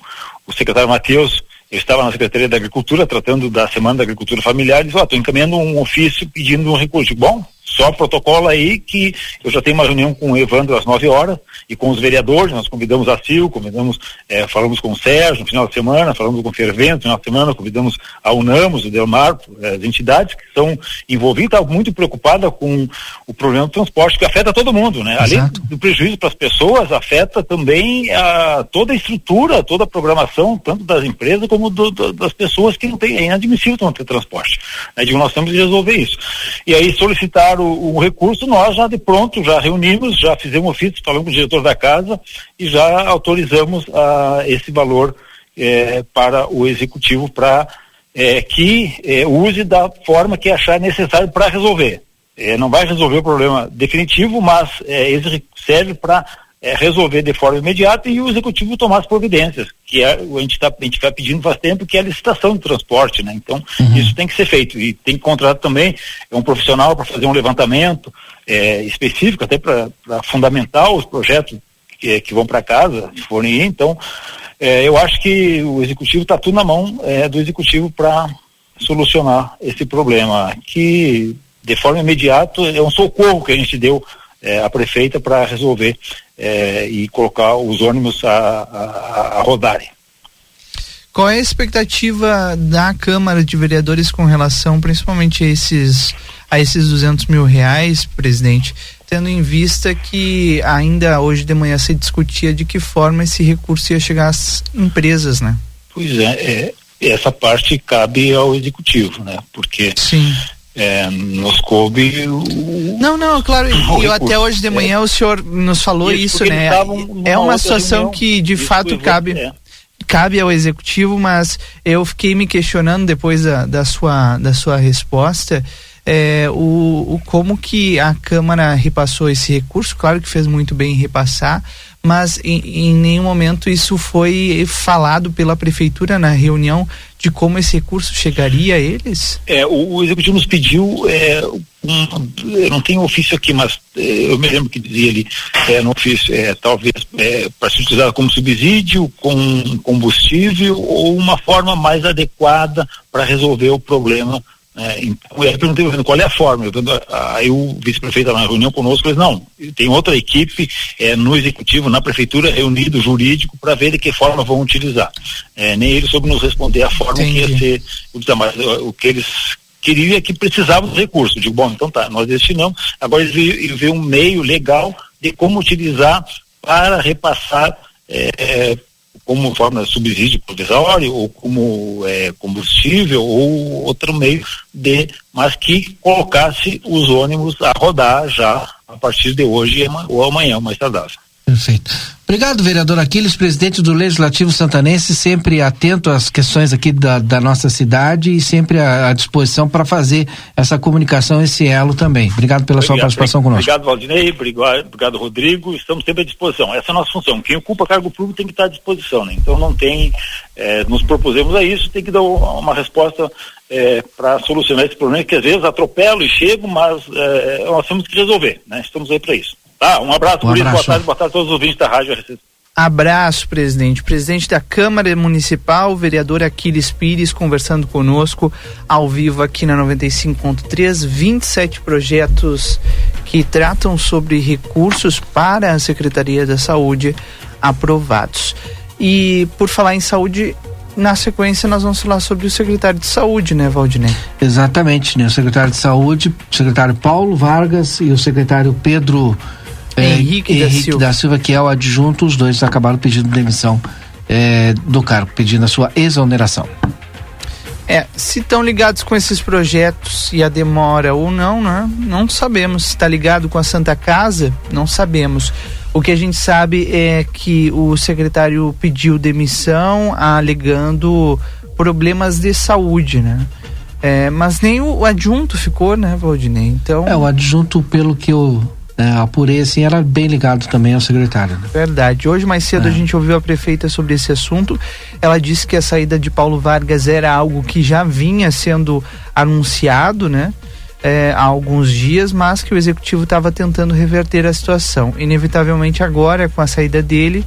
S35: o secretário Matheus eu estava na Secretaria da Agricultura tratando da Semana da Agricultura Familiar e disse, estou encaminhando um ofício pedindo um recurso. Bom, só protocolo aí que eu já tenho uma reunião com o Evandro às 9 horas e com os vereadores, nós convidamos a CIL, convidamos, é, falamos com o Sérgio no final de semana, falamos com o Fervento no final de semana, convidamos a Unamos, o Delmar, é, as entidades que são envolvidas, está muito preocupada com o problema do transporte, que afeta todo mundo, né? Além do prejuízo para as pessoas, afeta também a, toda a estrutura, toda a programação, tanto das empresas como do, do, das pessoas que não têm, é inadmissível não ter transporte. Né? Digo, nós temos que resolver isso. E aí solicitar o, o, recurso, nós já de pronto, já reunimos, já fizemos ofício, falamos com o diretor da casa e já autorizamos uh, esse valor eh, para o executivo para eh, que eh, use da forma que achar necessário para resolver. Não vai resolver o problema definitivo, mas ele serve para resolver de forma imediata e o executivo tomar as providências, que é, a, gente tá, a gente vai pedindo faz tempo, que é a licitação de transporte, né? Então, uhum. isso tem que ser feito. E tem que contratar também um profissional para fazer um levantamento é, específico, até para fundamentar os projetos que, que vão para casa, se forem ir. Então, é, eu acho que o executivo está tudo na mão é, do executivo para solucionar esse problema, que de forma imediata é um socorro que a gente deu é, à prefeita para resolver é, e colocar os ônibus a, a, a rodarem.
S3: Qual é a expectativa da Câmara de Vereadores com relação principalmente a esses, a esses 200 mil reais, presidente? Tendo em vista que ainda hoje de manhã se discutia de que forma esse recurso ia chegar às empresas, né?
S35: Pois é, é essa parte cabe ao executivo, né? Porque
S3: Sim
S35: é, nos coube o...
S3: Não, não, claro, e [LAUGHS] até hoje de manhã é. o senhor nos falou isso, isso né? É uma situação reunião, que de fato cabe é. cabe ao executivo, mas eu fiquei me questionando depois da, da sua da sua resposta é, o, o como que a Câmara repassou esse recurso, claro que fez muito bem em repassar, mas em, em, nenhum momento isso foi falado pela prefeitura na reunião de como esse recurso chegaria a eles?
S35: É, o, o executivo nos pediu, é, um, eu não tenho ofício aqui, mas é, eu me lembro que dizia ali é, no ofício, é, talvez é, para ser utilizado como subsídio, com combustível ou uma forma mais adequada para resolver o problema é, então, eu perguntei qual é a forma. Aí o vice-prefeito na reunião conosco disse, não, tem outra equipe é, no executivo, na prefeitura, reunido jurídico, para ver de que forma vão utilizar. É, nem eles soube nos responder a forma Entendi. que ia ser utilizada, mas o, o que eles queriam é que precisavam dos recursos. Digo, bom, então tá, nós destinamos, agora eles vê um meio legal de como utilizar para repassar é, como forma de subsídio provisório ou como é, combustível ou outro meio de, mas que colocasse os ônibus a rodar já a partir de hoje ou amanhã, mais tardável.
S1: Perfeito. Obrigado, vereador Aquiles, presidente do Legislativo Santanense, sempre atento às questões aqui da, da nossa cidade e sempre à, à disposição para fazer essa comunicação, esse elo também. Obrigado pela obrigado, sua participação conosco.
S35: Obrigado, Valdinei, obrigado, obrigado, Rodrigo. Estamos sempre à disposição. Essa é a nossa função. Quem ocupa cargo público tem que estar à disposição, né? Então não tem, eh, nos propusemos a isso, tem que dar uma resposta eh, para solucionar esse problema que às vezes atropelo e chego, mas eh, nós temos que resolver, né? Estamos aí para isso. Tá, um abraço, um abraço. boa tarde, boa tarde a todos os ouvintes da Rádio RCC.
S3: Abraço, presidente. Presidente da Câmara Municipal, vereador Aquiles Pires, conversando conosco ao vivo aqui na 95.3. 27 projetos que tratam sobre recursos para a Secretaria da Saúde aprovados. E por falar em saúde, na sequência nós vamos falar sobre o secretário de saúde, né, Valdinei?
S1: Exatamente, né? O secretário de saúde, o secretário Paulo Vargas e o secretário Pedro é, Henrique, da, Henrique Silva. da, Silva. que é o adjunto, os dois acabaram pedindo demissão é, do cargo, pedindo a sua exoneração.
S3: É, se estão ligados com esses projetos e a demora ou não, né? Não sabemos. Se está ligado com a Santa Casa, não sabemos. O que a gente sabe é que o secretário pediu demissão alegando problemas de saúde, né? É, mas nem o, o adjunto ficou, né, Valdinei? Então.
S1: É, o adjunto, pelo que eu é, apurei assim, era bem ligado também ao secretário. Né?
S3: Verdade. Hoje, mais cedo, é. a gente ouviu a prefeita sobre esse assunto. Ela disse que a saída de Paulo Vargas era algo que já vinha sendo anunciado, né? É, há alguns dias, mas que o executivo estava tentando reverter a situação. Inevitavelmente, agora, com a saída dele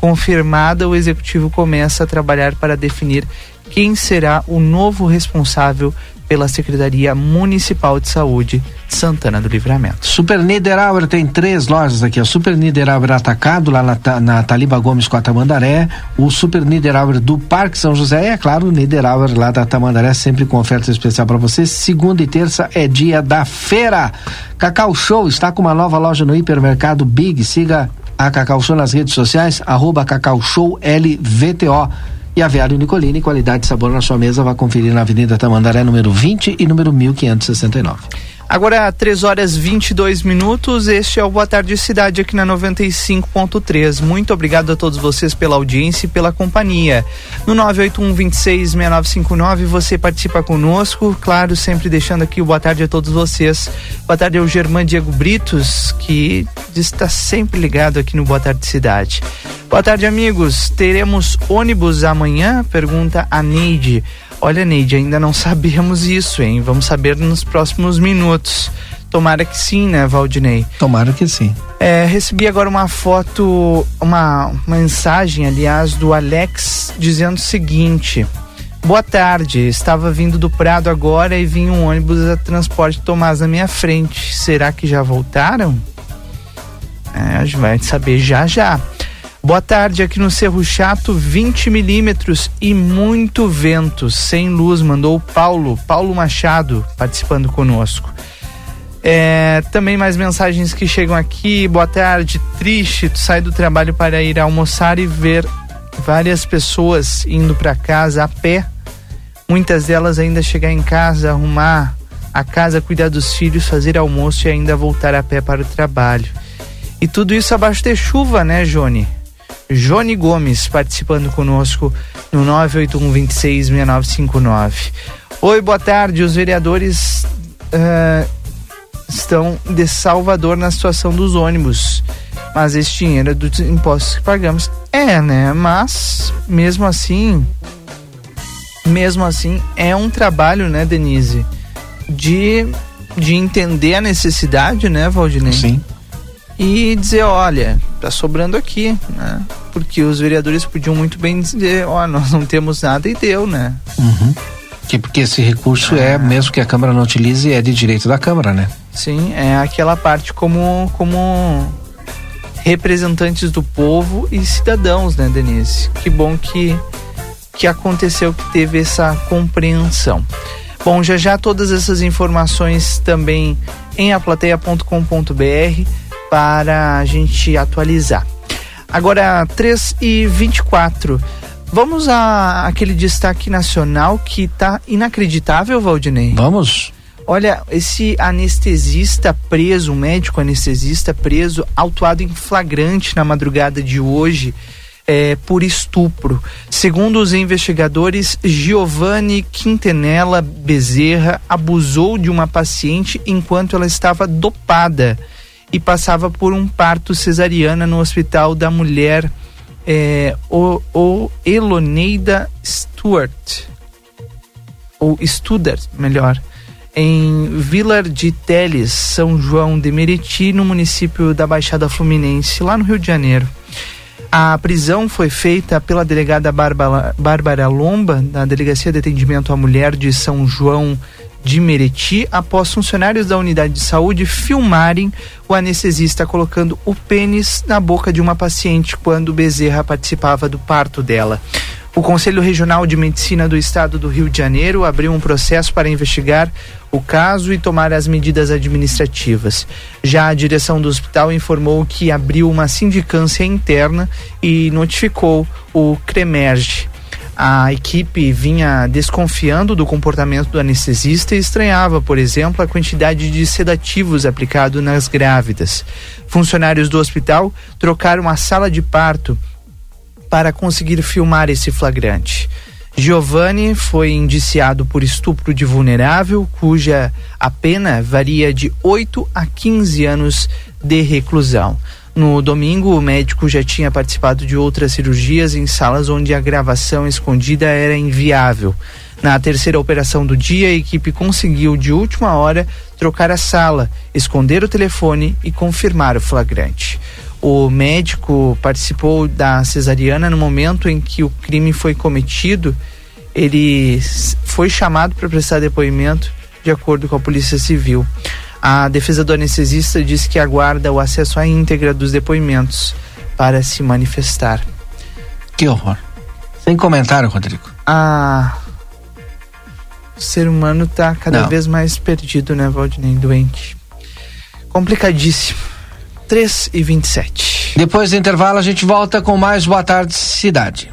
S3: confirmada, o executivo começa a trabalhar para definir quem será o novo responsável pela Secretaria Municipal de Saúde de Santana do Livramento.
S1: Super Niederauer tem três lojas aqui, o Super Niederauer Atacado, lá na, na Taliba Gomes com a Tamandaré, o Super Niederauer do Parque São José e, é claro, o Niederauer lá da Tamandaré, sempre com oferta especial para você. Segunda e terça é dia da feira. Cacau Show está com uma nova loja no hipermercado Big. Siga a Cacau Show nas redes sociais, arroba Cacau Show LVTO. E Aviário Nicolini, qualidade e sabor na sua mesa, vá conferir na Avenida Tamandaré, número 20 e número 1569.
S3: Agora, 3 horas 22 minutos. Este é o Boa Tarde Cidade aqui na 95.3. Muito obrigado a todos vocês pela audiência e pela companhia. No 981 26 6959 você participa conosco, claro, sempre deixando aqui o boa tarde a todos vocês. Boa tarde ao Germán Diego Britos, que está sempre ligado aqui no Boa Tarde Cidade. Boa tarde, amigos. Teremos ônibus amanhã? Pergunta a Neide. Olha, Neide, ainda não sabemos isso, hein? Vamos saber nos próximos minutos. Tomara que sim, né, Valdinei?
S1: Tomara que sim.
S3: É, recebi agora uma foto, uma mensagem, aliás, do Alex dizendo o seguinte: Boa tarde, estava vindo do Prado agora e vinha um ônibus da Transporte Tomás na minha frente. Será que já voltaram? É, a gente vai saber já já. Boa tarde, aqui no Cerro Chato, 20 milímetros e muito vento, sem luz, mandou o Paulo, Paulo Machado, participando conosco. É, também mais mensagens que chegam aqui. Boa tarde, triste, tu sai do trabalho para ir almoçar e ver várias pessoas indo para casa a pé. Muitas delas ainda chegar em casa, arrumar a casa, cuidar dos filhos, fazer almoço e ainda voltar a pé para o trabalho. E tudo isso abaixo de chuva, né, Jone? Jone Gomes participando conosco no 981 26 6959. Oi, boa tarde. Os vereadores uh, estão de Salvador na situação dos ônibus. Mas esse dinheiro é dos impostos que pagamos. É, né? Mas, mesmo assim, mesmo assim, é um trabalho, né, Denise? De, de entender a necessidade, né, Valdinei?
S1: Sim
S3: e dizer, olha, tá sobrando aqui, né? Porque os vereadores podiam muito bem dizer, ó, oh, nós não temos nada e deu, né?
S1: Uhum. Que porque esse recurso é, ah. é, mesmo que a Câmara não utilize, é de direito da Câmara, né?
S3: Sim, é aquela parte como, como representantes do povo e cidadãos, né, Denise? Que bom que, que aconteceu, que teve essa compreensão. Bom, já já todas essas informações também em aplateia.com.br para a gente atualizar. Agora, 3 e 24 Vamos a aquele destaque nacional que está inacreditável, Valdinei?
S1: Vamos.
S3: Olha, esse anestesista preso, um médico anestesista preso, autuado em flagrante na madrugada de hoje é, por estupro. Segundo os investigadores, Giovanni Quintenella Bezerra abusou de uma paciente enquanto ela estava dopada e passava por um parto cesariana no Hospital da Mulher é, o, o Eloneida Stuart, ou Studart, melhor, em Vilar de Teles, São João de Meriti, no município da Baixada Fluminense, lá no Rio de Janeiro. A prisão foi feita pela delegada Bárbara Lomba, da Delegacia de Atendimento à Mulher de São João de Meriti após funcionários da unidade de saúde filmarem o anestesista colocando o pênis na boca de uma paciente quando Bezerra participava do parto dela. O Conselho Regional de Medicina do Estado do Rio de Janeiro abriu um processo para investigar o caso e tomar as medidas administrativas. Já a direção do hospital informou que abriu uma sindicância interna e notificou o CREMERGE a equipe vinha desconfiando do comportamento do anestesista e estranhava, por exemplo, a quantidade de sedativos aplicado nas grávidas. Funcionários do hospital trocaram a sala de parto para conseguir filmar esse flagrante. Giovanni foi indiciado por estupro de vulnerável, cuja a pena varia de 8 a 15 anos de reclusão. No domingo, o médico já tinha participado de outras cirurgias em salas onde a gravação escondida era inviável. Na terceira operação do dia, a equipe conseguiu, de última hora, trocar a sala, esconder o telefone e confirmar o flagrante. O médico participou da cesariana no momento em que o crime foi cometido. Ele foi chamado para prestar depoimento, de acordo com a Polícia Civil. A defesa do anestesista diz que aguarda o acesso à íntegra dos depoimentos para se manifestar.
S1: Que horror. Sem comentário, Rodrigo.
S3: Ah. O ser humano está cada Não. vez mais perdido, né, Valdinei? Doente. Complicadíssimo. 3 e 27.
S1: Depois do intervalo, a gente volta com mais Boa Tarde Cidade.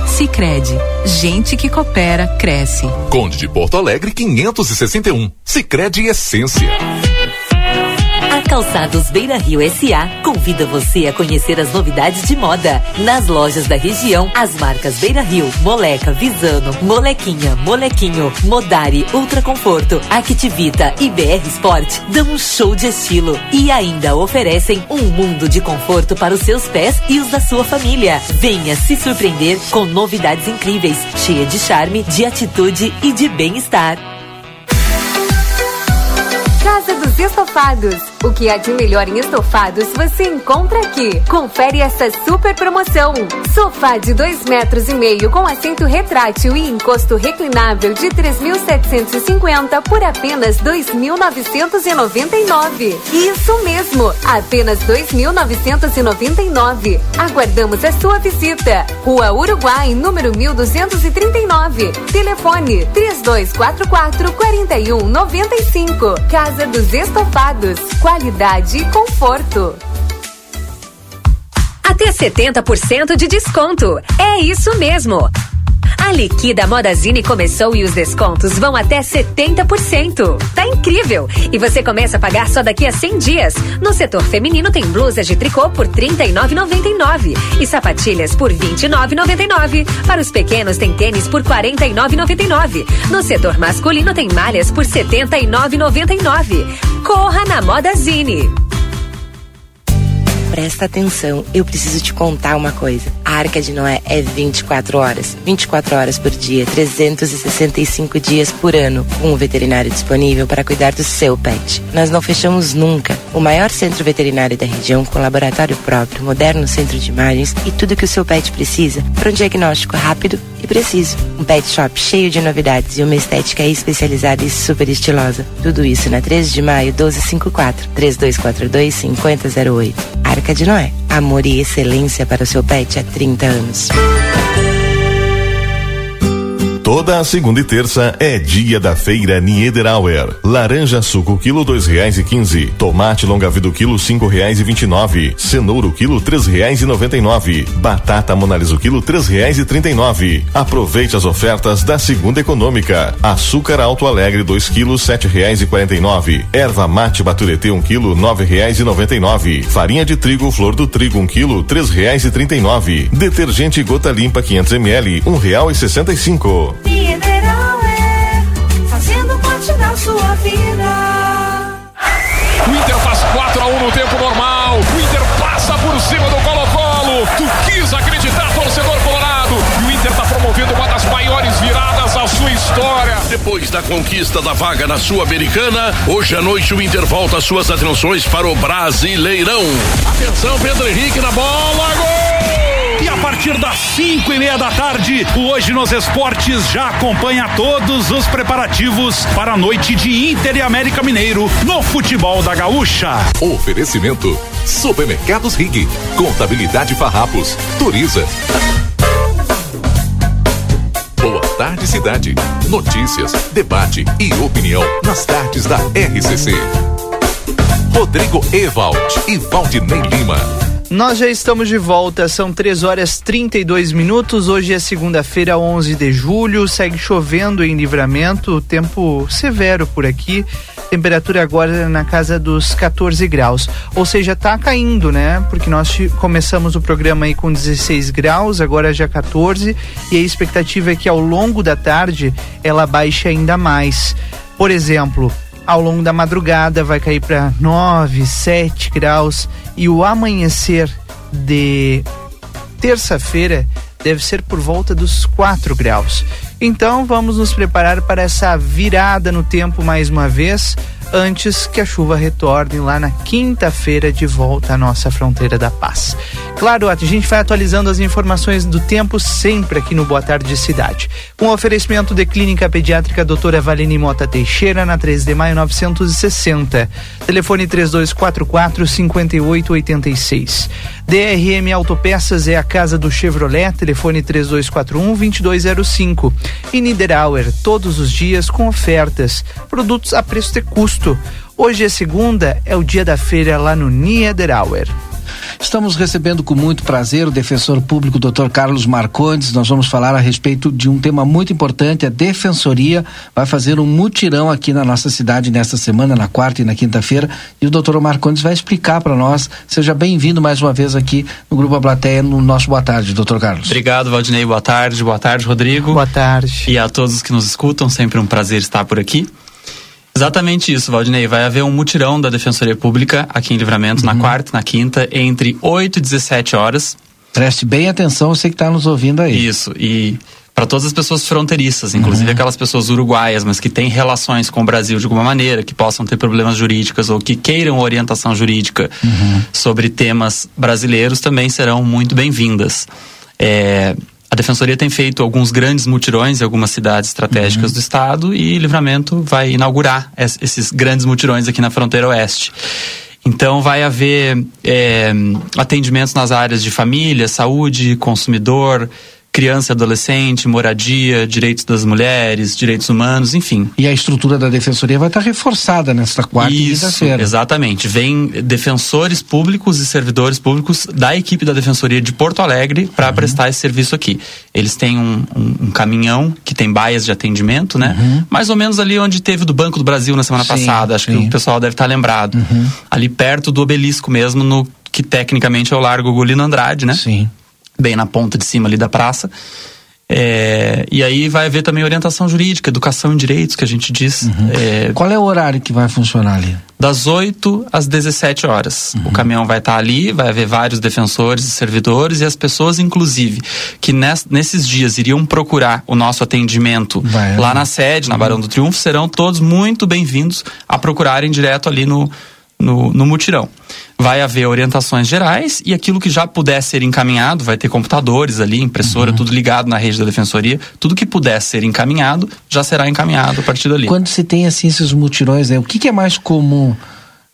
S23: Sicredi, gente que coopera cresce.
S18: Conde de Porto Alegre 561. Sicredi Essência.
S28: Calçados Beira Rio SA convida você a conhecer as novidades de moda. Nas lojas da região, as marcas Beira Rio, Moleca, Visano, Molequinha, Molequinho, Modari, Ultra Conforto, Activita e BR Sport dão um show de estilo e ainda oferecem um mundo de conforto para os seus pés e os da sua família. Venha se surpreender com novidades incríveis, cheia de charme, de atitude e de bem-estar.
S13: Casa dos Estofados. O que há de melhor em estofados você encontra aqui. Confere essa super promoção. Sofá de dois metros e meio com assento retrátil e encosto reclinável de 3.750 por apenas 2.999. Isso mesmo, apenas 2.999. Aguardamos a sua visita. Rua Uruguai, número 1239. Telefone 3244 4195. Casa dos Estofados. Qualidade e conforto.
S36: Até 70% de desconto. É isso mesmo. A liquida Modazine começou e os descontos vão até 70%. Tá incrível! E você começa a pagar só daqui a 100 dias. No setor feminino tem blusas de tricô por R$ 39,99 e sapatilhas por R$ 29,99. Para os pequenos tem tênis por R$ 49,99. No setor masculino tem malhas por R$ 79,99. Corra na Modazine.
S37: Presta atenção, eu preciso te contar uma coisa. A Arca de Noé é 24 horas, 24 horas por dia, 365 dias por ano, com um veterinário disponível para cuidar do seu pet. Nós não fechamos nunca. O maior centro veterinário da região, com laboratório próprio, moderno centro de imagens e tudo que o seu pet precisa para um diagnóstico rápido e preciso. Um pet shop cheio de novidades e uma estética especializada e super estilosa. Tudo isso na 13 de maio 1254 3242 5008. Arca de Noé. Amor e excelência para o seu pet há 30 anos.
S14: Toda a segunda e terça é dia da feira Niederauer. Laranja suco quilo dois reais e quinze. Tomate longa vida quilo cinco reais e vinte e nove. Cenouro quilo três reais e noventa e nove. Batata monalisa quilo três reais e trinta e nove. Aproveite as ofertas da segunda econômica. Açúcar Alto Alegre dois quilos sete reais e quarenta e nove. Erva mate Baturetê um quilo nove reais e noventa e nove. Farinha de trigo flor do trigo um quilo três reais e trinta e nove. Detergente gota limpa 500 ml um real e sessenta e cinco.
S10: Mineral é fazendo parte da sua vida.
S38: O Inter faz 4 a 1 no tempo normal. O Inter passa por cima do Colo-Colo. Tu quis acreditar, torcedor colorado. E o Inter está promovendo uma das maiores viradas da sua história.
S8: Depois da conquista da vaga na Sul-Americana, hoje à noite o Inter volta suas atenções para o Brasileirão.
S38: Atenção, Pedro Henrique na bola. Gol! E a partir das 5 e meia da tarde, o Hoje nos Esportes já acompanha todos os preparativos para a noite de Inter e América Mineiro no futebol da Gaúcha.
S18: Oferecimento: Supermercados Rig, Contabilidade Farrapos, Turiza. Boa tarde, cidade. Notícias, debate e opinião nas tardes da RCC. Rodrigo Ewald e Valdinei Lima.
S3: Nós já estamos de volta, são 3 horas 32 minutos. Hoje é segunda-feira, 11 de julho. Segue chovendo em livramento, tempo severo por aqui. Temperatura agora na casa dos 14 graus. Ou seja, tá caindo, né? Porque nós começamos o programa aí com 16 graus, agora já 14. E a expectativa é que ao longo da tarde ela baixe ainda mais. Por exemplo, ao longo da madrugada vai cair para 9, 7 graus e o amanhecer de terça-feira deve ser por volta dos 4 graus. Então vamos nos preparar para essa virada no tempo mais uma vez antes que a chuva retorne lá na quinta-feira de volta à nossa fronteira da paz. Claro, a gente vai atualizando as informações do tempo sempre aqui no Boa Tarde Cidade. Com oferecimento de Clínica Pediátrica Doutora Valine Mota Teixeira, na 3 de maio 960. Telefone 3244 5886. DRM Autopeças é a casa do Chevrolet, telefone 3241 2205. E Niederauer, todos os dias com ofertas, produtos a preço de custo. Hoje é segunda, é o dia da feira lá no Niederauer.
S1: Estamos recebendo com muito prazer o defensor público Dr. Carlos Marcondes. Nós vamos falar a respeito de um tema muito importante. A Defensoria vai fazer um mutirão aqui na nossa cidade nesta semana, na quarta e na quinta-feira. E o Dr. Marcondes vai explicar para nós. Seja bem-vindo mais uma vez aqui no Grupo A Plateia, no nosso Boa Tarde, Dr. Carlos.
S39: Obrigado, Valdinei. Boa tarde. Boa tarde, Rodrigo.
S3: Boa tarde.
S39: E a todos que nos escutam, sempre um prazer estar por aqui. Exatamente isso, Valdinei. Vai haver um mutirão da Defensoria Pública aqui em Livramento, uhum. na quarta, na quinta, entre 8 e 17 horas.
S1: Preste bem atenção, você que está nos ouvindo aí.
S39: Isso, e para todas as pessoas fronteiriças, inclusive uhum. aquelas pessoas uruguaias, mas que têm relações com o Brasil de alguma maneira, que possam ter problemas jurídicos ou que queiram orientação jurídica uhum. sobre temas brasileiros, também serão muito bem-vindas. É, a Defensoria tem feito alguns grandes mutirões em algumas cidades estratégicas uhum. do estado e Livramento vai inaugurar esses grandes mutirões aqui na fronteira oeste. Então vai haver é, atendimentos nas áreas de família, saúde, consumidor, criança e adolescente, moradia, direitos das mulheres, direitos humanos, enfim.
S1: E a estrutura da defensoria vai estar reforçada nesta quarta Isso, e quinta-feira.
S39: Exatamente. Vem defensores públicos e servidores públicos da equipe da defensoria de Porto Alegre para uhum. prestar esse serviço aqui. Eles têm um, um, um, caminhão que tem baias de atendimento, né? Uhum. Mais ou menos ali onde teve do Banco do Brasil na semana sim, passada. Acho sim. que o pessoal deve estar lembrado. Uhum. Ali perto do obelisco mesmo, no que tecnicamente é o Largo Golino Andrade, né?
S1: Sim
S39: bem na ponta de cima ali da praça. É, e aí vai haver também orientação jurídica, educação em direitos, que a gente diz.
S1: Uhum. É, Qual é o horário que vai funcionar ali?
S39: Das 8 às 17 horas. Uhum. O caminhão vai estar tá ali, vai haver vários defensores e servidores e as pessoas, inclusive, que ness, nesses dias iriam procurar o nosso atendimento vai, lá na sede, na Barão do Triunfo, serão todos muito bem-vindos a procurarem direto ali no, no, no mutirão. Vai haver orientações gerais e aquilo que já puder ser encaminhado, vai ter computadores ali, impressora, uhum. tudo ligado na rede da defensoria, tudo que puder ser encaminhado já será encaminhado a partir dali.
S1: Quando se tem assim esses mutirões, né, o que, que é mais comum,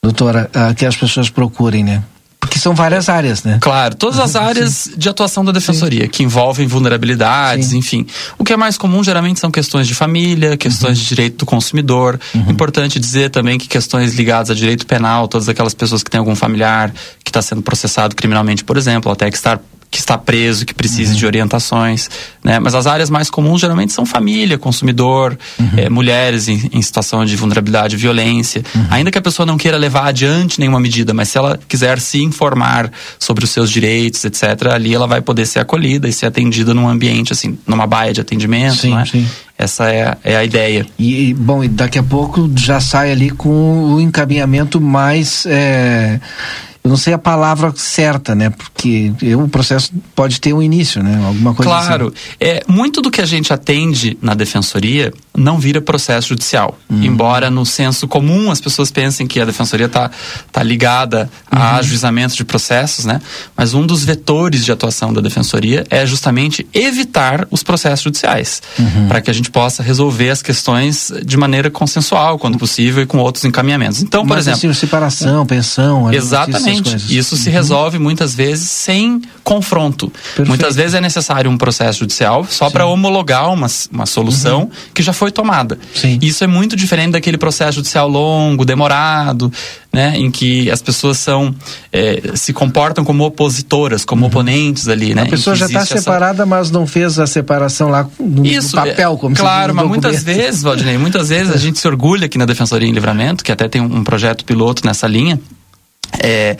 S1: doutora, uh, que as pessoas procurem, né? Porque são várias áreas, né?
S39: Claro, todas as [LAUGHS] áreas Sim. de atuação da defensoria, Sim. que envolvem vulnerabilidades, Sim. enfim. O que é mais comum geralmente são questões de família, questões uhum. de direito do consumidor. Uhum. Importante dizer também que questões ligadas a direito penal, todas aquelas pessoas que têm algum familiar que está sendo processado criminalmente, por exemplo, até que estar que está preso, que precise uhum. de orientações, né? Mas as áreas mais comuns geralmente são família, consumidor, uhum. é, mulheres em, em, situação de vulnerabilidade e violência. Uhum. Ainda que a pessoa não queira levar adiante nenhuma medida, mas se ela quiser se informar sobre os seus direitos, etc., ali ela vai poder ser acolhida e ser atendida num ambiente, assim, numa baia de atendimento, sim, né? sim. Essa é, é a ideia.
S1: E, bom, e daqui a pouco já sai ali com o encaminhamento mais... É eu não sei a palavra certa, né? Porque o processo pode ter um início, né? Alguma coisa
S39: Claro. Assim. É, muito do que a gente atende na defensoria não vira processo judicial. Uhum. Embora no senso comum as pessoas pensem que a defensoria está tá ligada uhum. a ajuizamentos de processos, né? Mas um dos vetores de atuação da defensoria é justamente evitar os processos judiciais. Uhum. Para que a gente possa resolver as questões de maneira consensual, quando possível, e com outros encaminhamentos. Então, por Mas, exemplo.
S1: Assim, separação, pensão.
S39: Exatamente. Isso se uhum. resolve muitas vezes sem confronto. Perfeito. Muitas vezes é necessário um processo judicial só para homologar uma, uma solução uhum. que já foi foi tomada.
S1: Sim.
S39: Isso é muito diferente daquele processo judicial longo, demorado, né, em que as pessoas são é, se comportam como opositoras, como oponentes ali, né?
S1: Uhum. A pessoa já está
S39: essa-
S1: separada, mas não fez a separação lá no, no
S39: isso,
S1: papel, como
S39: é, Claro, mas
S1: no
S39: muitas
S1: documento.
S39: vezes, Valdinei, muitas vezes a gente se orgulha aqui na Defensoria em Livramento, que até tem um, projeto piloto nessa linha, é,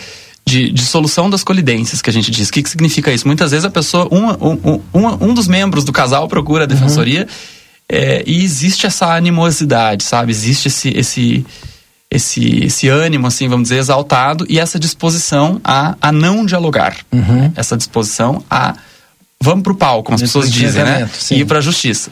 S39: de, de solução das colidências, que a gente diz. O que, que significa isso? Muitas vezes a pessoa, um, um, um, um dos membros do casal procura a Defensoria é, e existe essa animosidade, sabe? Existe esse, esse, esse, esse ânimo, assim, vamos dizer, exaltado e essa disposição a, a não dialogar.
S1: Uhum.
S39: Essa disposição a vamos pro pau, como as pessoas dizem, né?
S1: sim.
S39: E ir pra justiça.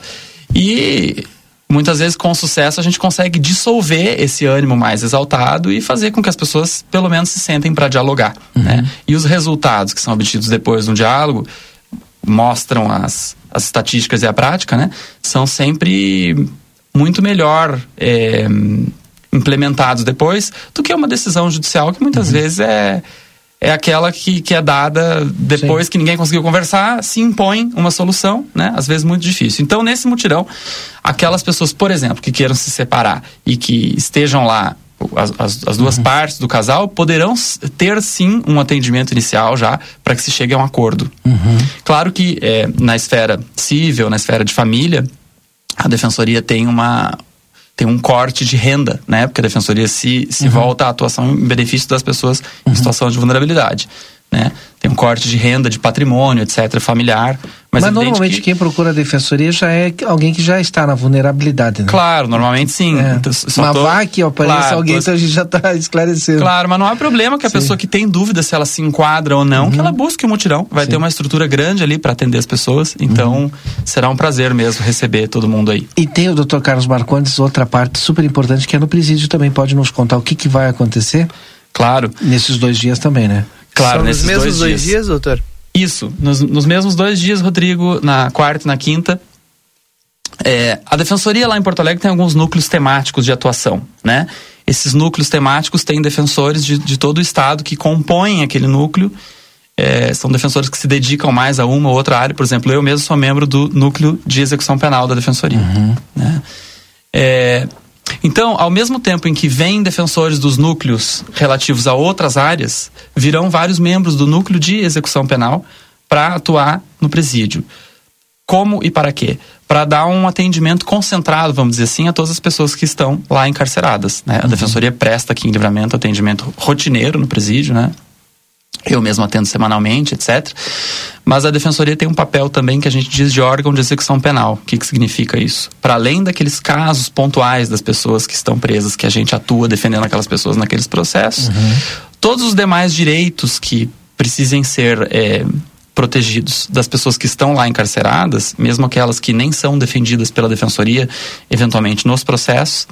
S39: E muitas vezes com sucesso a gente consegue dissolver esse ânimo mais exaltado e fazer com que as pessoas pelo menos se sentem para dialogar, né? E os resultados que são obtidos depois de um diálogo mostram as, as estatísticas e a prática, né? São sempre muito melhor é, implementados depois do que uma decisão judicial que muitas vezes é é aquela que, que é dada depois que ninguém conseguiu conversar, se impõe uma solução, né? Às vezes muito difícil. Então, nesse mutirão, aquelas pessoas, por exemplo, que queiram se separar e que estejam lá, as, as, as duas partes do casal, poderão ter sim um atendimento inicial já para que se chegue a um acordo. Claro que é, na esfera civil, na esfera de família, a defensoria tem uma tem um corte de renda, né? Porque a defensoria se, se volta à atuação em benefício das pessoas em situação de vulnerabilidade, né? Tem um corte de renda, de patrimônio, etc, familiar, mas,
S1: Mas, normalmente
S39: que-
S1: quem procura a defensoria já é alguém que já está na vulnerabilidade, né?
S39: Claro, normalmente sim.
S1: É.
S39: Então,
S1: Mas
S39: tô-
S1: vai que apareça
S39: Claro,
S1: alguém,
S39: tô-
S1: então a gente já está esclarecendo.
S39: Claro, mas não há problema que a pessoa que tem dúvida se ela se enquadra ou não, que ela busque o mutirão. Vai ter uma estrutura grande ali para atender as pessoas. Então, será um prazer mesmo receber todo mundo aí.
S1: E tem o Dr. Carlos Marcondes, outra parte super importante, que é no presídio também. Pode nos contar o que, que vai acontecer?
S39: Claro.
S1: Nesses dois dias também, né?
S39: Claro,
S3: São nos
S39: nesses
S3: mesmos
S39: dois,
S3: dois dias, doutor?
S39: Isso, nos, nos mesmos dois dias, Rodrigo, na quarta e na quinta. É, a defensoria lá em Porto Alegre tem alguns núcleos temáticos de atuação, né? Esses núcleos temáticos têm defensores de, de todo o estado que compõem aquele núcleo. É, são defensores que se dedicam mais a uma ou outra área. Por exemplo, eu mesmo sou membro do núcleo de execução penal da defensoria. né? É, então, ao mesmo tempo em que vêm defensores dos núcleos relativos a outras áreas, virão vários membros do núcleo de execução penal para atuar no presídio. Como e para quê? Para dar um atendimento concentrado, vamos dizer assim, a todas as pessoas que estão lá encarceradas. né? A defensoria presta aqui em livramento atendimento rotineiro no presídio, né? Eu mesmo atendo semanalmente, etc. Mas a defensoria tem um papel também que a gente diz de órgão de execução penal. O que, que significa isso? Para além daqueles casos pontuais das pessoas que estão presas, que a gente atua defendendo aquelas pessoas naqueles processos, todos os demais direitos que precisem ser é, protegidos das pessoas que estão lá encarceradas, mesmo aquelas que nem são defendidas pela defensoria, eventualmente nos processos,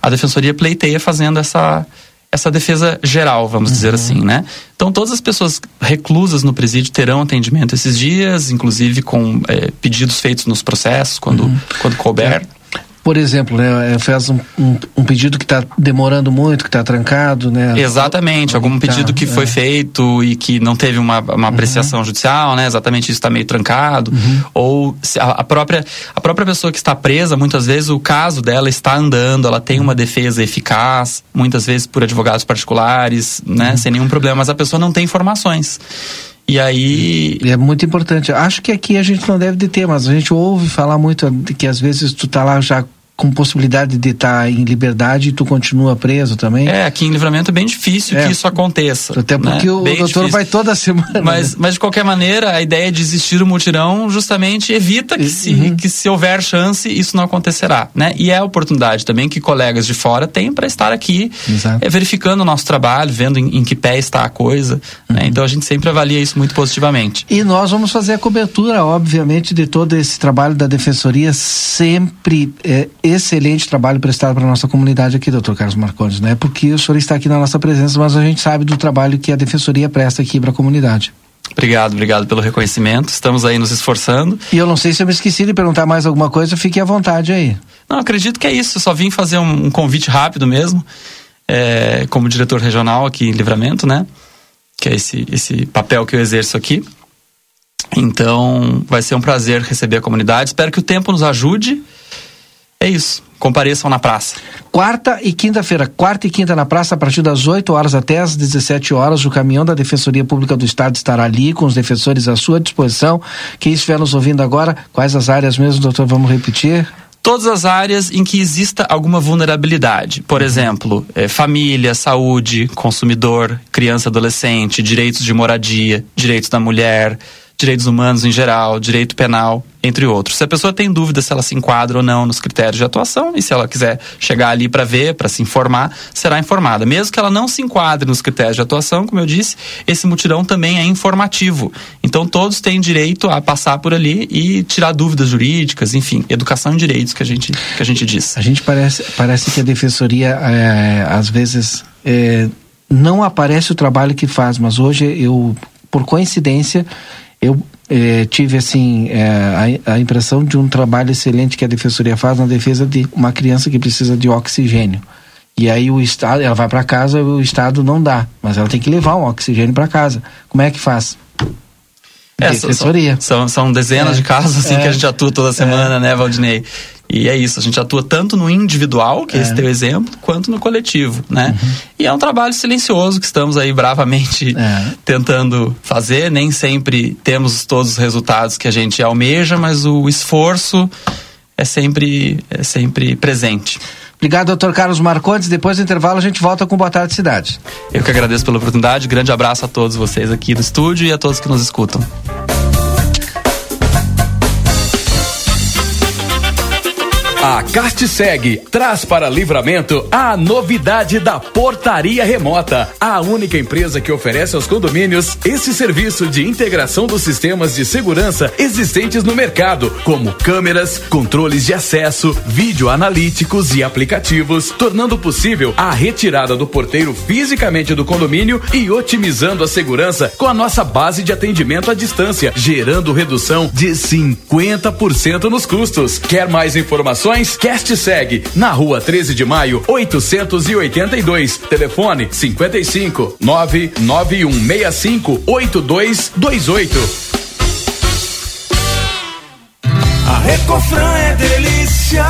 S39: a defensoria pleiteia fazendo essa essa defesa geral, vamos dizer assim, né? Então todas as pessoas reclusas no presídio terão atendimento esses dias, inclusive com eh, pedidos feitos nos processos quando quando couber.
S1: Por exemplo, né, faz um, um, um pedido que está demorando muito, que está trancado, né?
S39: Exatamente, algum
S1: Tá,
S39: pedido que foi
S1: é.
S39: feito e que não teve uma, uma apreciação judicial, né? Exatamente isso está meio trancado. Ou se a, a própria, a própria pessoa que está presa, muitas vezes o caso dela está andando, ela tem uma defesa eficaz, muitas vezes por advogados particulares, né? Sem nenhum problema, mas a pessoa não tem informações. E aí.
S1: É muito importante. Acho que aqui a gente não deve de ter, mas a gente ouve falar muito que às vezes tu tá lá já com possibilidade de estar em liberdade e tu continua preso também.
S39: É, aqui em livramento é bem difícil
S1: É.
S39: que isso aconteça.
S1: Até porque
S39: né?
S1: o
S39: Bem
S1: doutor
S39: difícil.
S1: vai toda semana.
S39: Mas, mas de qualquer maneira, a ideia de existir o mutirão justamente evita que se,
S1: Uhum.
S39: que se houver chance, isso não acontecerá. Né? E é a oportunidade também que colegas de fora têm para estar aqui eh, verificando o nosso trabalho, vendo em, em que pé está a coisa.
S1: Uhum.
S39: né? Então a gente sempre avalia isso muito positivamente.
S1: E nós vamos fazer a cobertura, obviamente, de todo esse trabalho da Defensoria, sempre é, excelente trabalho prestado para a nossa comunidade aqui, doutor Carlos Marcondes, né? Porque o senhor está aqui na nossa presença, mas a gente sabe do trabalho que a Defensoria presta aqui para a comunidade.
S39: Obrigado, obrigado pelo reconhecimento. Estamos aí nos esforçando.
S1: E eu não sei se eu me esqueci de perguntar mais alguma coisa, fique à vontade aí.
S39: Não, acredito que é isso. Só vim fazer um, um convite rápido mesmo, é, como diretor regional aqui em Livramento, né? Que é esse, esse papel que eu exerço aqui. Então, vai ser um prazer receber a comunidade. Espero que o tempo nos ajude. É isso. Compareçam na praça.
S1: Quarta e quinta-feira, quarta e quinta na praça, a partir das 8 horas até as 17 horas, o caminhão da Defensoria Pública do Estado estará ali com os defensores à sua disposição. Quem estiver nos ouvindo agora, quais as áreas mesmo, doutor? Vamos repetir?
S39: todas as áreas em que exista alguma vulnerabilidade. Por exemplo, é, família, saúde, consumidor, criança, adolescente, direitos de moradia, direitos da mulher, direitos humanos em geral, direito penal, entre outros. Se a pessoa tem dúvida se ela se enquadra ou não nos critérios de atuação e se ela quiser chegar ali para ver, para se informar, será informada. Mesmo que ela não se enquadre nos critérios de atuação, como eu disse, esse mutirão também é informativo. Então todos têm direito a passar por ali e tirar dúvidas jurídicas, enfim, educação em direitos que a gente que a gente diz.
S1: A gente parece parece que a defensoria é, às vezes é, não aparece o trabalho que faz, mas hoje eu por coincidência eu eh, tive assim eh, a, a, impressão de um trabalho excelente que a defensoria faz na defesa de uma criança que precisa de oxigênio. E aí o estado ela vai para casa o estado não dá mas ela tem que levar um oxigênio para casa. Como é que faz?
S39: É, defensoria. são, são, são dezenas é, de casos assim é, que a gente atua toda semana é. né Valdinei e é isso, a gente atua tanto no individual, que é, esse teu exemplo, quanto no coletivo, né? Uhum. E é um trabalho silencioso que estamos aí bravamente é. tentando fazer. Nem sempre temos todos os resultados que a gente almeja, mas o esforço é sempre, é sempre presente.
S1: Obrigado, doutor Carlos Marcondes. Depois do intervalo, a gente volta com Boa Tarde Cidade.
S39: Eu que agradeço pela oportunidade. Grande abraço a todos vocês aqui do estúdio e a todos que nos escutam.
S40: A Castseg traz para Livramento a novidade da portaria remota, a única empresa que oferece aos condomínios esse serviço de integração dos sistemas de segurança existentes no mercado, como câmeras, controles de acesso, vídeo analíticos e aplicativos, tornando possível a retirada do porteiro fisicamente do condomínio e otimizando a segurança com a nossa base de atendimento à distância, gerando redução de 50% nos custos. Quer mais informações? Cast segue na rua 13 de maio, 882. Telefone 55 99165 8228.
S41: A Recofran é delícia.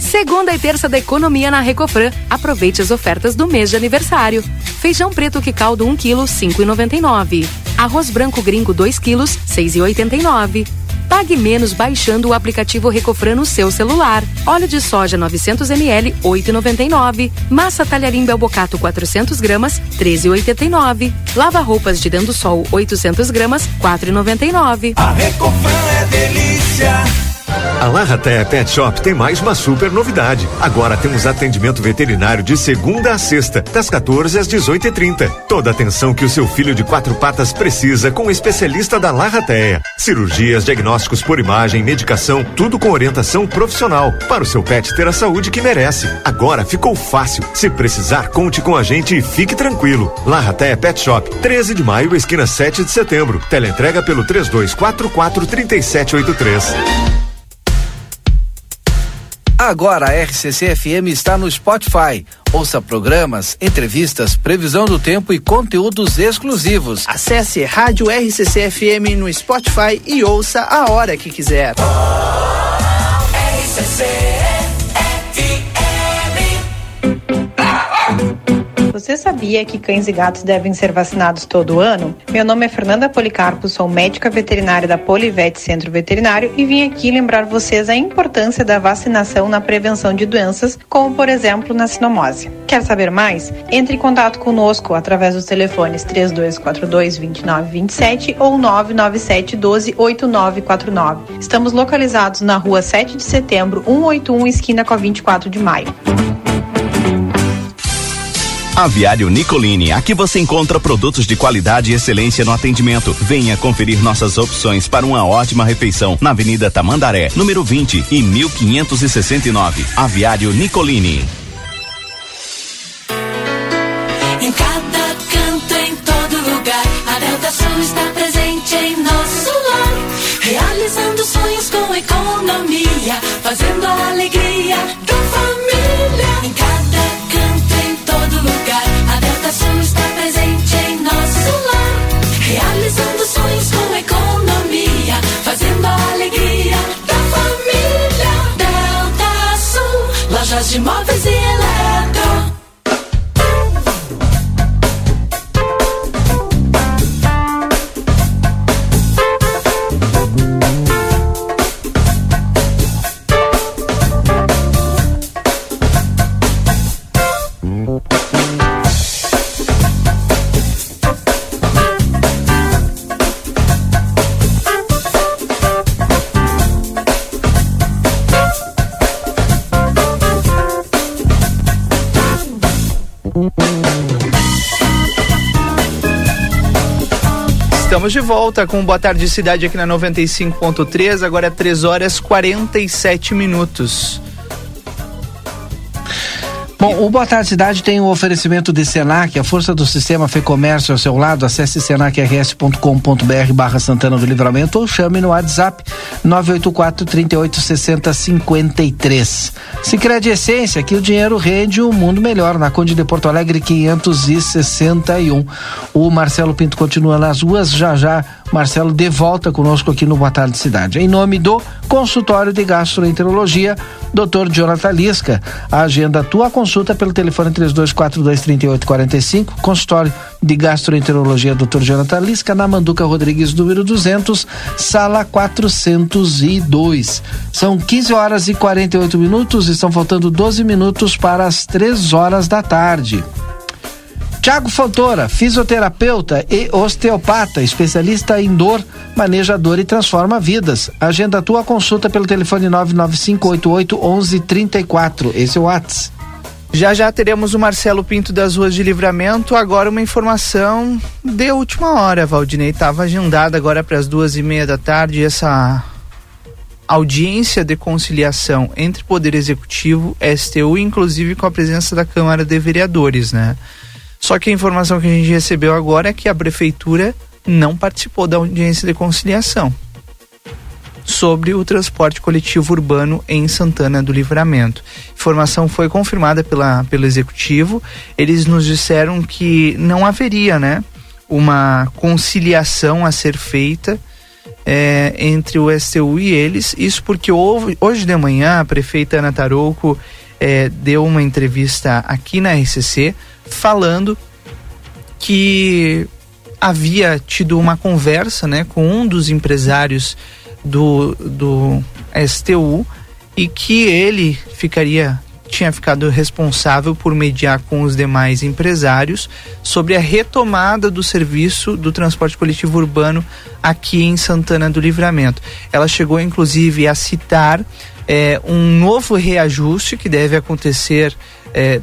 S42: Segunda e terça da economia na Recofran. Aproveite as ofertas do mês de aniversário. Feijão preto que caldo 1 kg, 5,99. Arroz branco gringo 2 kg, 6,89. Pague menos baixando o aplicativo Recofran no seu celular. Óleo de soja 900 ml 8,99. Massa talharim belbocato 400 gramas 13,89. Lava roupas de dentro do sol 800 gramas 4,99.
S41: A Recofran é delícia.
S30: A Larratea Pet Shop tem mais uma super novidade. Agora temos atendimento veterinário de segunda a sexta, das 14 às 18h30. Toda atenção que o seu filho de quatro patas precisa com o um especialista da Larratea. Cirurgias, diagnósticos por imagem, medicação, tudo com orientação profissional para o seu pet ter a saúde que merece. Agora ficou fácil. Se precisar, conte com a gente e fique tranquilo. Larratea Pet Shop, 13 de maio, esquina 7 de setembro. Teleentrega pelo 3244 3783.
S43: Agora a RCC FM está no Spotify. Ouça programas, entrevistas, previsão do tempo e conteúdos exclusivos.
S3: Acesse Rádio RCC FM no Spotify e ouça a hora que quiser. RCC.
S44: Você sabia que cães e gatos devem ser vacinados todo ano? Meu nome é Fernanda Policarpo, sou médica veterinária da Polivete Centro Veterinário e vim aqui lembrar vocês a importância da vacinação na prevenção de doenças, como por exemplo na sinomose. Quer saber mais? Entre em contato conosco através dos telefones 3242 2927 ou 997 12 8949. Estamos localizados na rua 7 de setembro, 181, esquina com a 24 de maio.
S32: Aviário Nicolini, aqui você encontra produtos de qualidade e excelência no atendimento. Venha conferir nossas opções para uma ótima refeição na Avenida Tamandaré, número 20 e 1569. Aviário Nicolini.
S41: Em cada canto, em todo lugar, a Delta está presente em nosso lar, realizando sonhos com economia, fazendo a alegria de móveis e eletro.
S3: Estamos de volta com Boa Tarde Cidade aqui na 95.3, agora é 3 horas 47 minutos.
S1: Bom, o Boa Tarde Cidade tem o um oferecimento de Senac, a força do sistema Fê Comércio ao seu lado. Acesse senacrs.com.br barra Santana do Livramento ou chame no WhatsApp 984 38 60 53. Sicredi Essência, que o dinheiro rende um mundo melhor na Conde de Porto Alegre 561. O Marcelo Pinto continua nas ruas, já já Marcelo de volta conosco aqui no Boa Tarde Cidade. Em nome do consultório de gastroenterologia, Dr. Jonathan Lisca. A agenda tua consulta pelo telefone 32423845, consultório de gastroenterologia Dr. Jonathan Lisca na Manduca Rodrigues número 200, sala 402. São 15 horas e 48 minutos, estão faltando 12 minutos para as 3 horas da tarde. Tiago Fontoura, fisioterapeuta e osteopata, especialista em dor, maneja dor e transforma vidas. Agenda tua consulta pelo telefone 995881134. Esse é o WhatsApp.
S3: Já já teremos o Marcelo Pinto das Ruas de Livramento. Agora uma informação de última hora, Valdinei. Estava agendada agora para as duas e meia da tarde essa audiência de conciliação entre Poder Executivo, STU, inclusive com a presença da Câmara de Vereadores, né? Só que a informação que a gente recebeu agora é que a prefeitura não participou da audiência de conciliação sobre o transporte coletivo urbano em Santana do Livramento. Informação foi confirmada pela, pelo executivo. Eles nos disseram que não haveria, né, uma conciliação a ser feita é, entre o STU e eles. Isso porque houve, hoje de manhã a prefeita Ana Tarouco é, deu uma entrevista aqui na RCC falando que havia tido uma conversa né, com um dos empresários do, do STU e que ele ficaria tinha ficado responsável por mediar com os demais empresários sobre a retomada do serviço do transporte coletivo urbano aqui em Santana do Livramento. Ela chegou inclusive a citar é, um novo reajuste que deve acontecer é,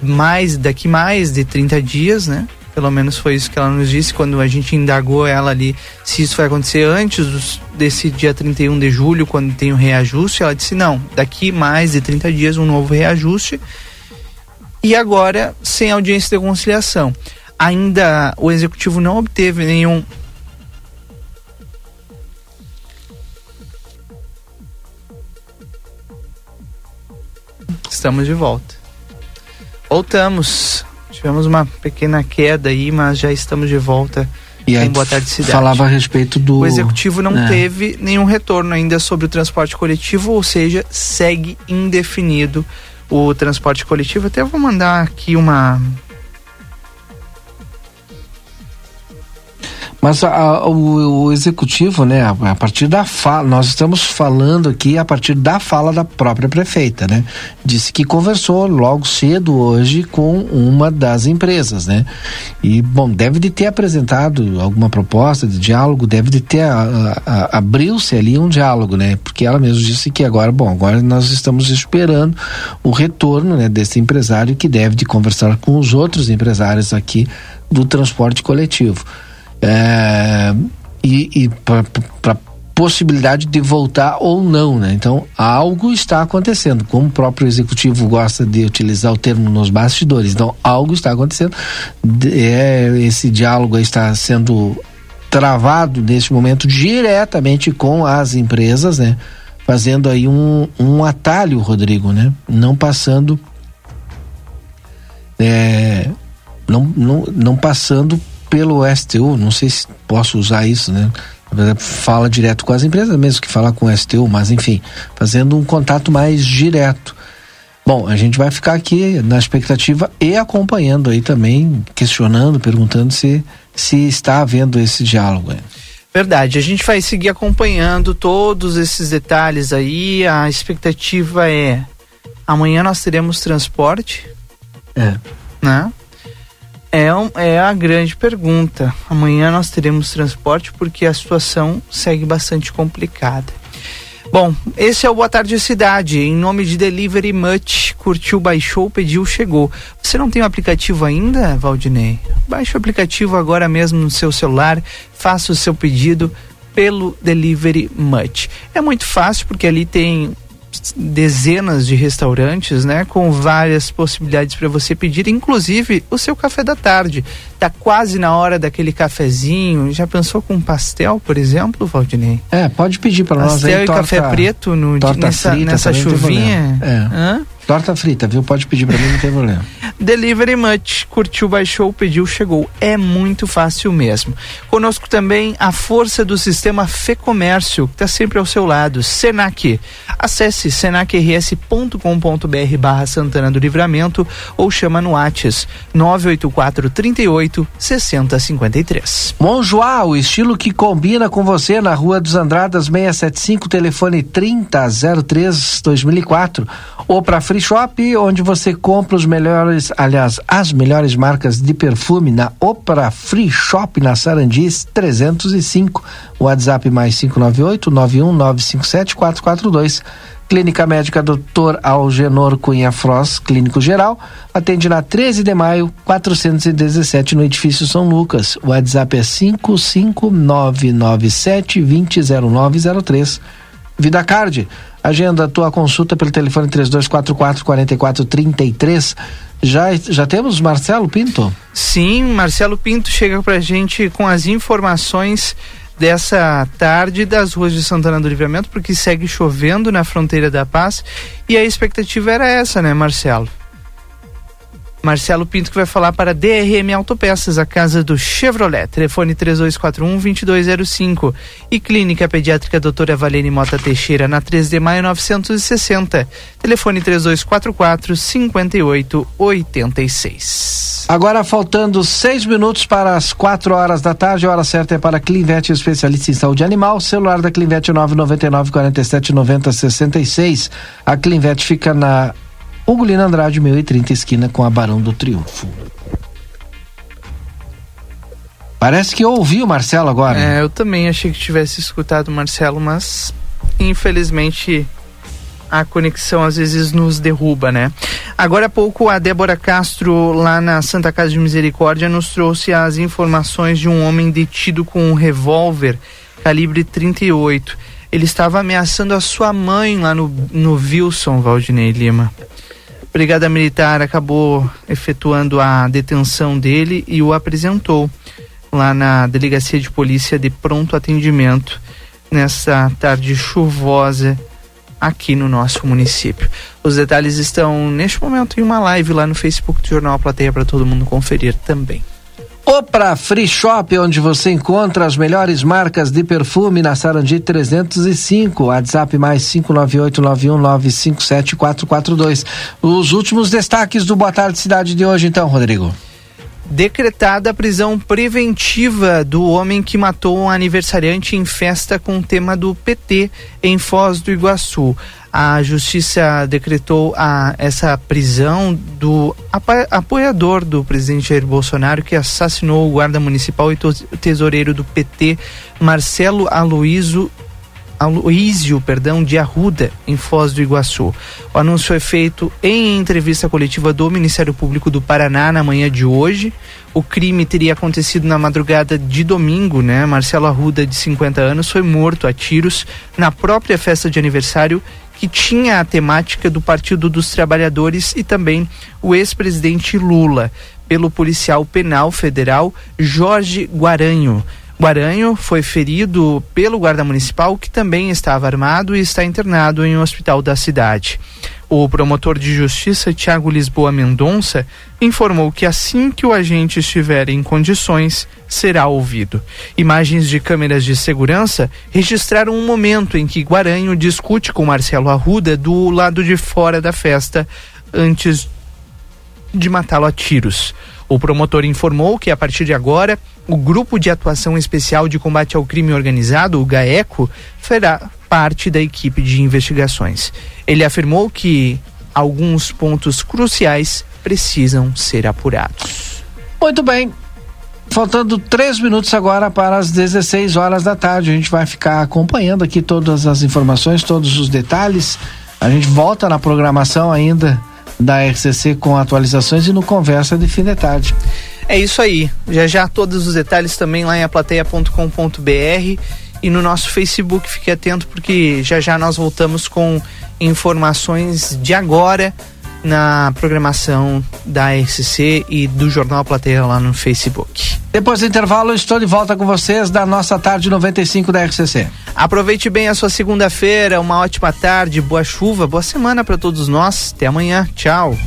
S3: mais daqui mais de 30 dias, né? Pelo menos foi isso que ela nos disse quando a gente indagou ela ali se isso vai acontecer antes dos, desse dia 31 de julho, quando tem o reajuste. Ela disse: não, daqui mais de 30 dias um novo reajuste. E agora sem audiência de conciliação. Ainda o executivo não obteve nenhum Estamos de volta. Voltamos. Tivemos uma pequena queda aí, mas já estamos de volta
S1: e aí, Boa Tarde Cidade. Falava a respeito do.
S3: O executivo não é. teve nenhum retorno ainda sobre o transporte coletivo, ou seja, segue indefinido o transporte coletivo. Até vou mandar aqui uma
S1: Mas a, a, o, o, executivo, né, a, a, partir da fala, nós estamos falando aqui a partir da fala da própria prefeita, né? Disse que conversou logo cedo hoje com uma das empresas, né? E, bom, deve de ter apresentado alguma proposta de diálogo, deve de ter abriu-se ali um diálogo, né? Porque ela mesmo disse que agora, bom, agora nós estamos esperando o retorno, né, desse empresário que deve de conversar com os outros empresários aqui do transporte coletivo é, e, e para possibilidade de voltar ou não, né? Então, algo está acontecendo, como o próprio executivo gosta de utilizar o termo nos bastidores. Então, algo está acontecendo. É, esse diálogo está sendo travado neste momento diretamente com as empresas, né? Fazendo aí um, um atalho, Rodrigo, né? Não passando é, não, não, não passando pelo STU, não sei se posso usar isso, né? Fala direto com as empresas mesmo que falar com o STU, mas enfim, fazendo um contato mais direto. Bom, a gente vai ficar aqui na expectativa e acompanhando aí também, questionando, perguntando se, se está havendo esse diálogo.
S3: Verdade, a gente vai seguir acompanhando todos esses detalhes aí. A expectativa é amanhã nós teremos transporte,
S1: É.
S3: né? É, um- é a grande pergunta. Amanhã nós teremos transporte porque a situação segue bastante complicada. Bom, esse é o Boa Tarde Cidade. Em nome de Delivery Much, curtiu, baixou, pediu, chegou. Você não tem o aplicativo ainda, Valdinei? Baixe o aplicativo agora mesmo no seu celular, faça o seu pedido pelo Delivery Much. É muito fácil porque ali tem dezenas de restaurantes, né, com várias possibilidades para você pedir, inclusive o seu café da tarde. Tá quase na hora daquele cafezinho. Já pensou com pastel, por exemplo, Valdinei?
S1: É, pode pedir para nós
S3: Pastel
S1: aí.
S3: e café preto no,
S1: torta
S3: nessa,
S1: frita
S3: nessa chuvinha.
S1: É.
S3: Hã?
S1: Torta frita, viu? Pode pedir para mim, não tem problema. [LAUGHS]
S3: Delivery Much, curtiu, baixou, pediu, chegou. É muito fácil mesmo. Conosco também a força do sistema Fê Comércio, que está sempre ao seu lado. Senac. Acesse senacrs.com.br barra Santana do Livramento ou chama no Whats 984 38 6053.
S1: Monjoá, o estilo que combina com você na Rua dos Andradas 675, telefone 3003 2004. Ou para Free Shop, onde você compra os melhores, aliás, as melhores marcas de perfume na Opera Free Shop na Sarandis 305. WhatsApp mais 598 91957 442. Clínica Médica Dr. Algenor Cunha Frost, Clínico Geral, atende na 13 de maio, 417, no edifício São Lucas. O WhatsApp é 55997 200903. Vida Card, agenda a tua consulta pelo telefone 3244 4433. Já, já temos Marcelo Pinto?
S3: Sim, Marcelo Pinto chega pra gente com as informações dessa tarde das ruas de Santana do Livramento, porque segue chovendo na fronteira da paz e a expectativa era essa, né, Marcelo? Marcelo Pinto que vai falar para DRM Autopeças, a casa do Chevrolet, telefone 3241-2205 e Clínica Pediátrica Doutora Valene Mota Teixeira, na 3 de maio 960, telefone 3244-5886.
S1: Agora faltando seis minutos para as quatro horas da tarde, a hora certa é para Clinvet, especialista em saúde animal. Celular da Clinvet 999 47 90 66. A Clinvet fica na Ugolino Andrade 1030, esquina com a Barão do Triunfo. Parece que eu ouvi o Marcelo agora.
S3: É, eu também achei que tivesse escutado o Marcelo, mas infelizmente a conexão às vezes nos derruba, né? Agora há pouco a Débora Castro, lá na Santa Casa de Misericórdia, nos trouxe as informações de um homem detido com um revólver calibre 38. Ele estava ameaçando a sua mãe lá no, no Wilson, Valdinei Lima. Brigada Militar acabou efetuando a detenção dele e o apresentou lá na Delegacia de Polícia de Pronto Atendimento nessa tarde chuvosa aqui no nosso município. Os detalhes estão neste momento em uma live lá no Facebook do Jornal Plateia para todo mundo conferir também.
S1: Opra Free Shop, onde você encontra as melhores marcas de perfume na Sarandi 305, WhatsApp mais 59891957442. Os últimos destaques do Boa Tarde Cidade de hoje, então, Rodrigo.
S3: Decretada a prisão preventiva do homem que matou um aniversariante em festa com o tema do PT em Foz do Iguaçu. A justiça decretou a, essa prisão do apoiador do presidente Jair Bolsonaro que assassinou o guarda municipal e tesoureiro do PT, Marcelo Aloísio Aloísio, perdão, de Arruda, em Foz do Iguaçu. O anúncio foi feito em entrevista coletiva do Ministério Público do Paraná na manhã de hoje. O crime teria acontecido na madrugada de domingo, né? Marcelo Arruda, de 50 anos, foi morto a tiros na própria festa de aniversário que tinha a temática do Partido dos Trabalhadores e também o ex-presidente Lula, pelo policial penal federal Jorge Guaranho. Guaranho foi ferido pelo guarda municipal, que também estava armado e está internado em um hospital da cidade. O promotor de justiça, Tiago Lisboa Mendonça, informou que assim que o agente estiver em condições, será ouvido. Imagens de câmeras de segurança registraram um momento em que Guaranho discute com Marcelo Arruda do lado de fora da festa antes de matá-lo a tiros. O promotor informou que a partir de agora, o Grupo de Atuação Especial de Combate ao Crime Organizado, o GAECO, fará parte da equipe de investigações. Ele afirmou que alguns pontos cruciais precisam ser apurados.
S1: Muito bem. Faltando três minutos agora para as 16 horas da tarde. A gente vai ficar acompanhando aqui todas as informações, todos os detalhes. A gente volta na programação ainda da RCC com atualizações e no Conversa de Fim de Tarde.
S3: É isso aí. Já já todos os detalhes também lá em aplateia.com.br e no nosso Facebook. Fique atento porque já já nós voltamos com informações de agora na programação da RCC e do Jornal Plateia lá no Facebook.
S1: Depois do intervalo, estou de volta com vocês da nossa tarde 95 da RCC.
S3: Aproveite bem a sua segunda-feira, uma ótima tarde, boa chuva, boa semana para todos nós. Até amanhã. Tchau.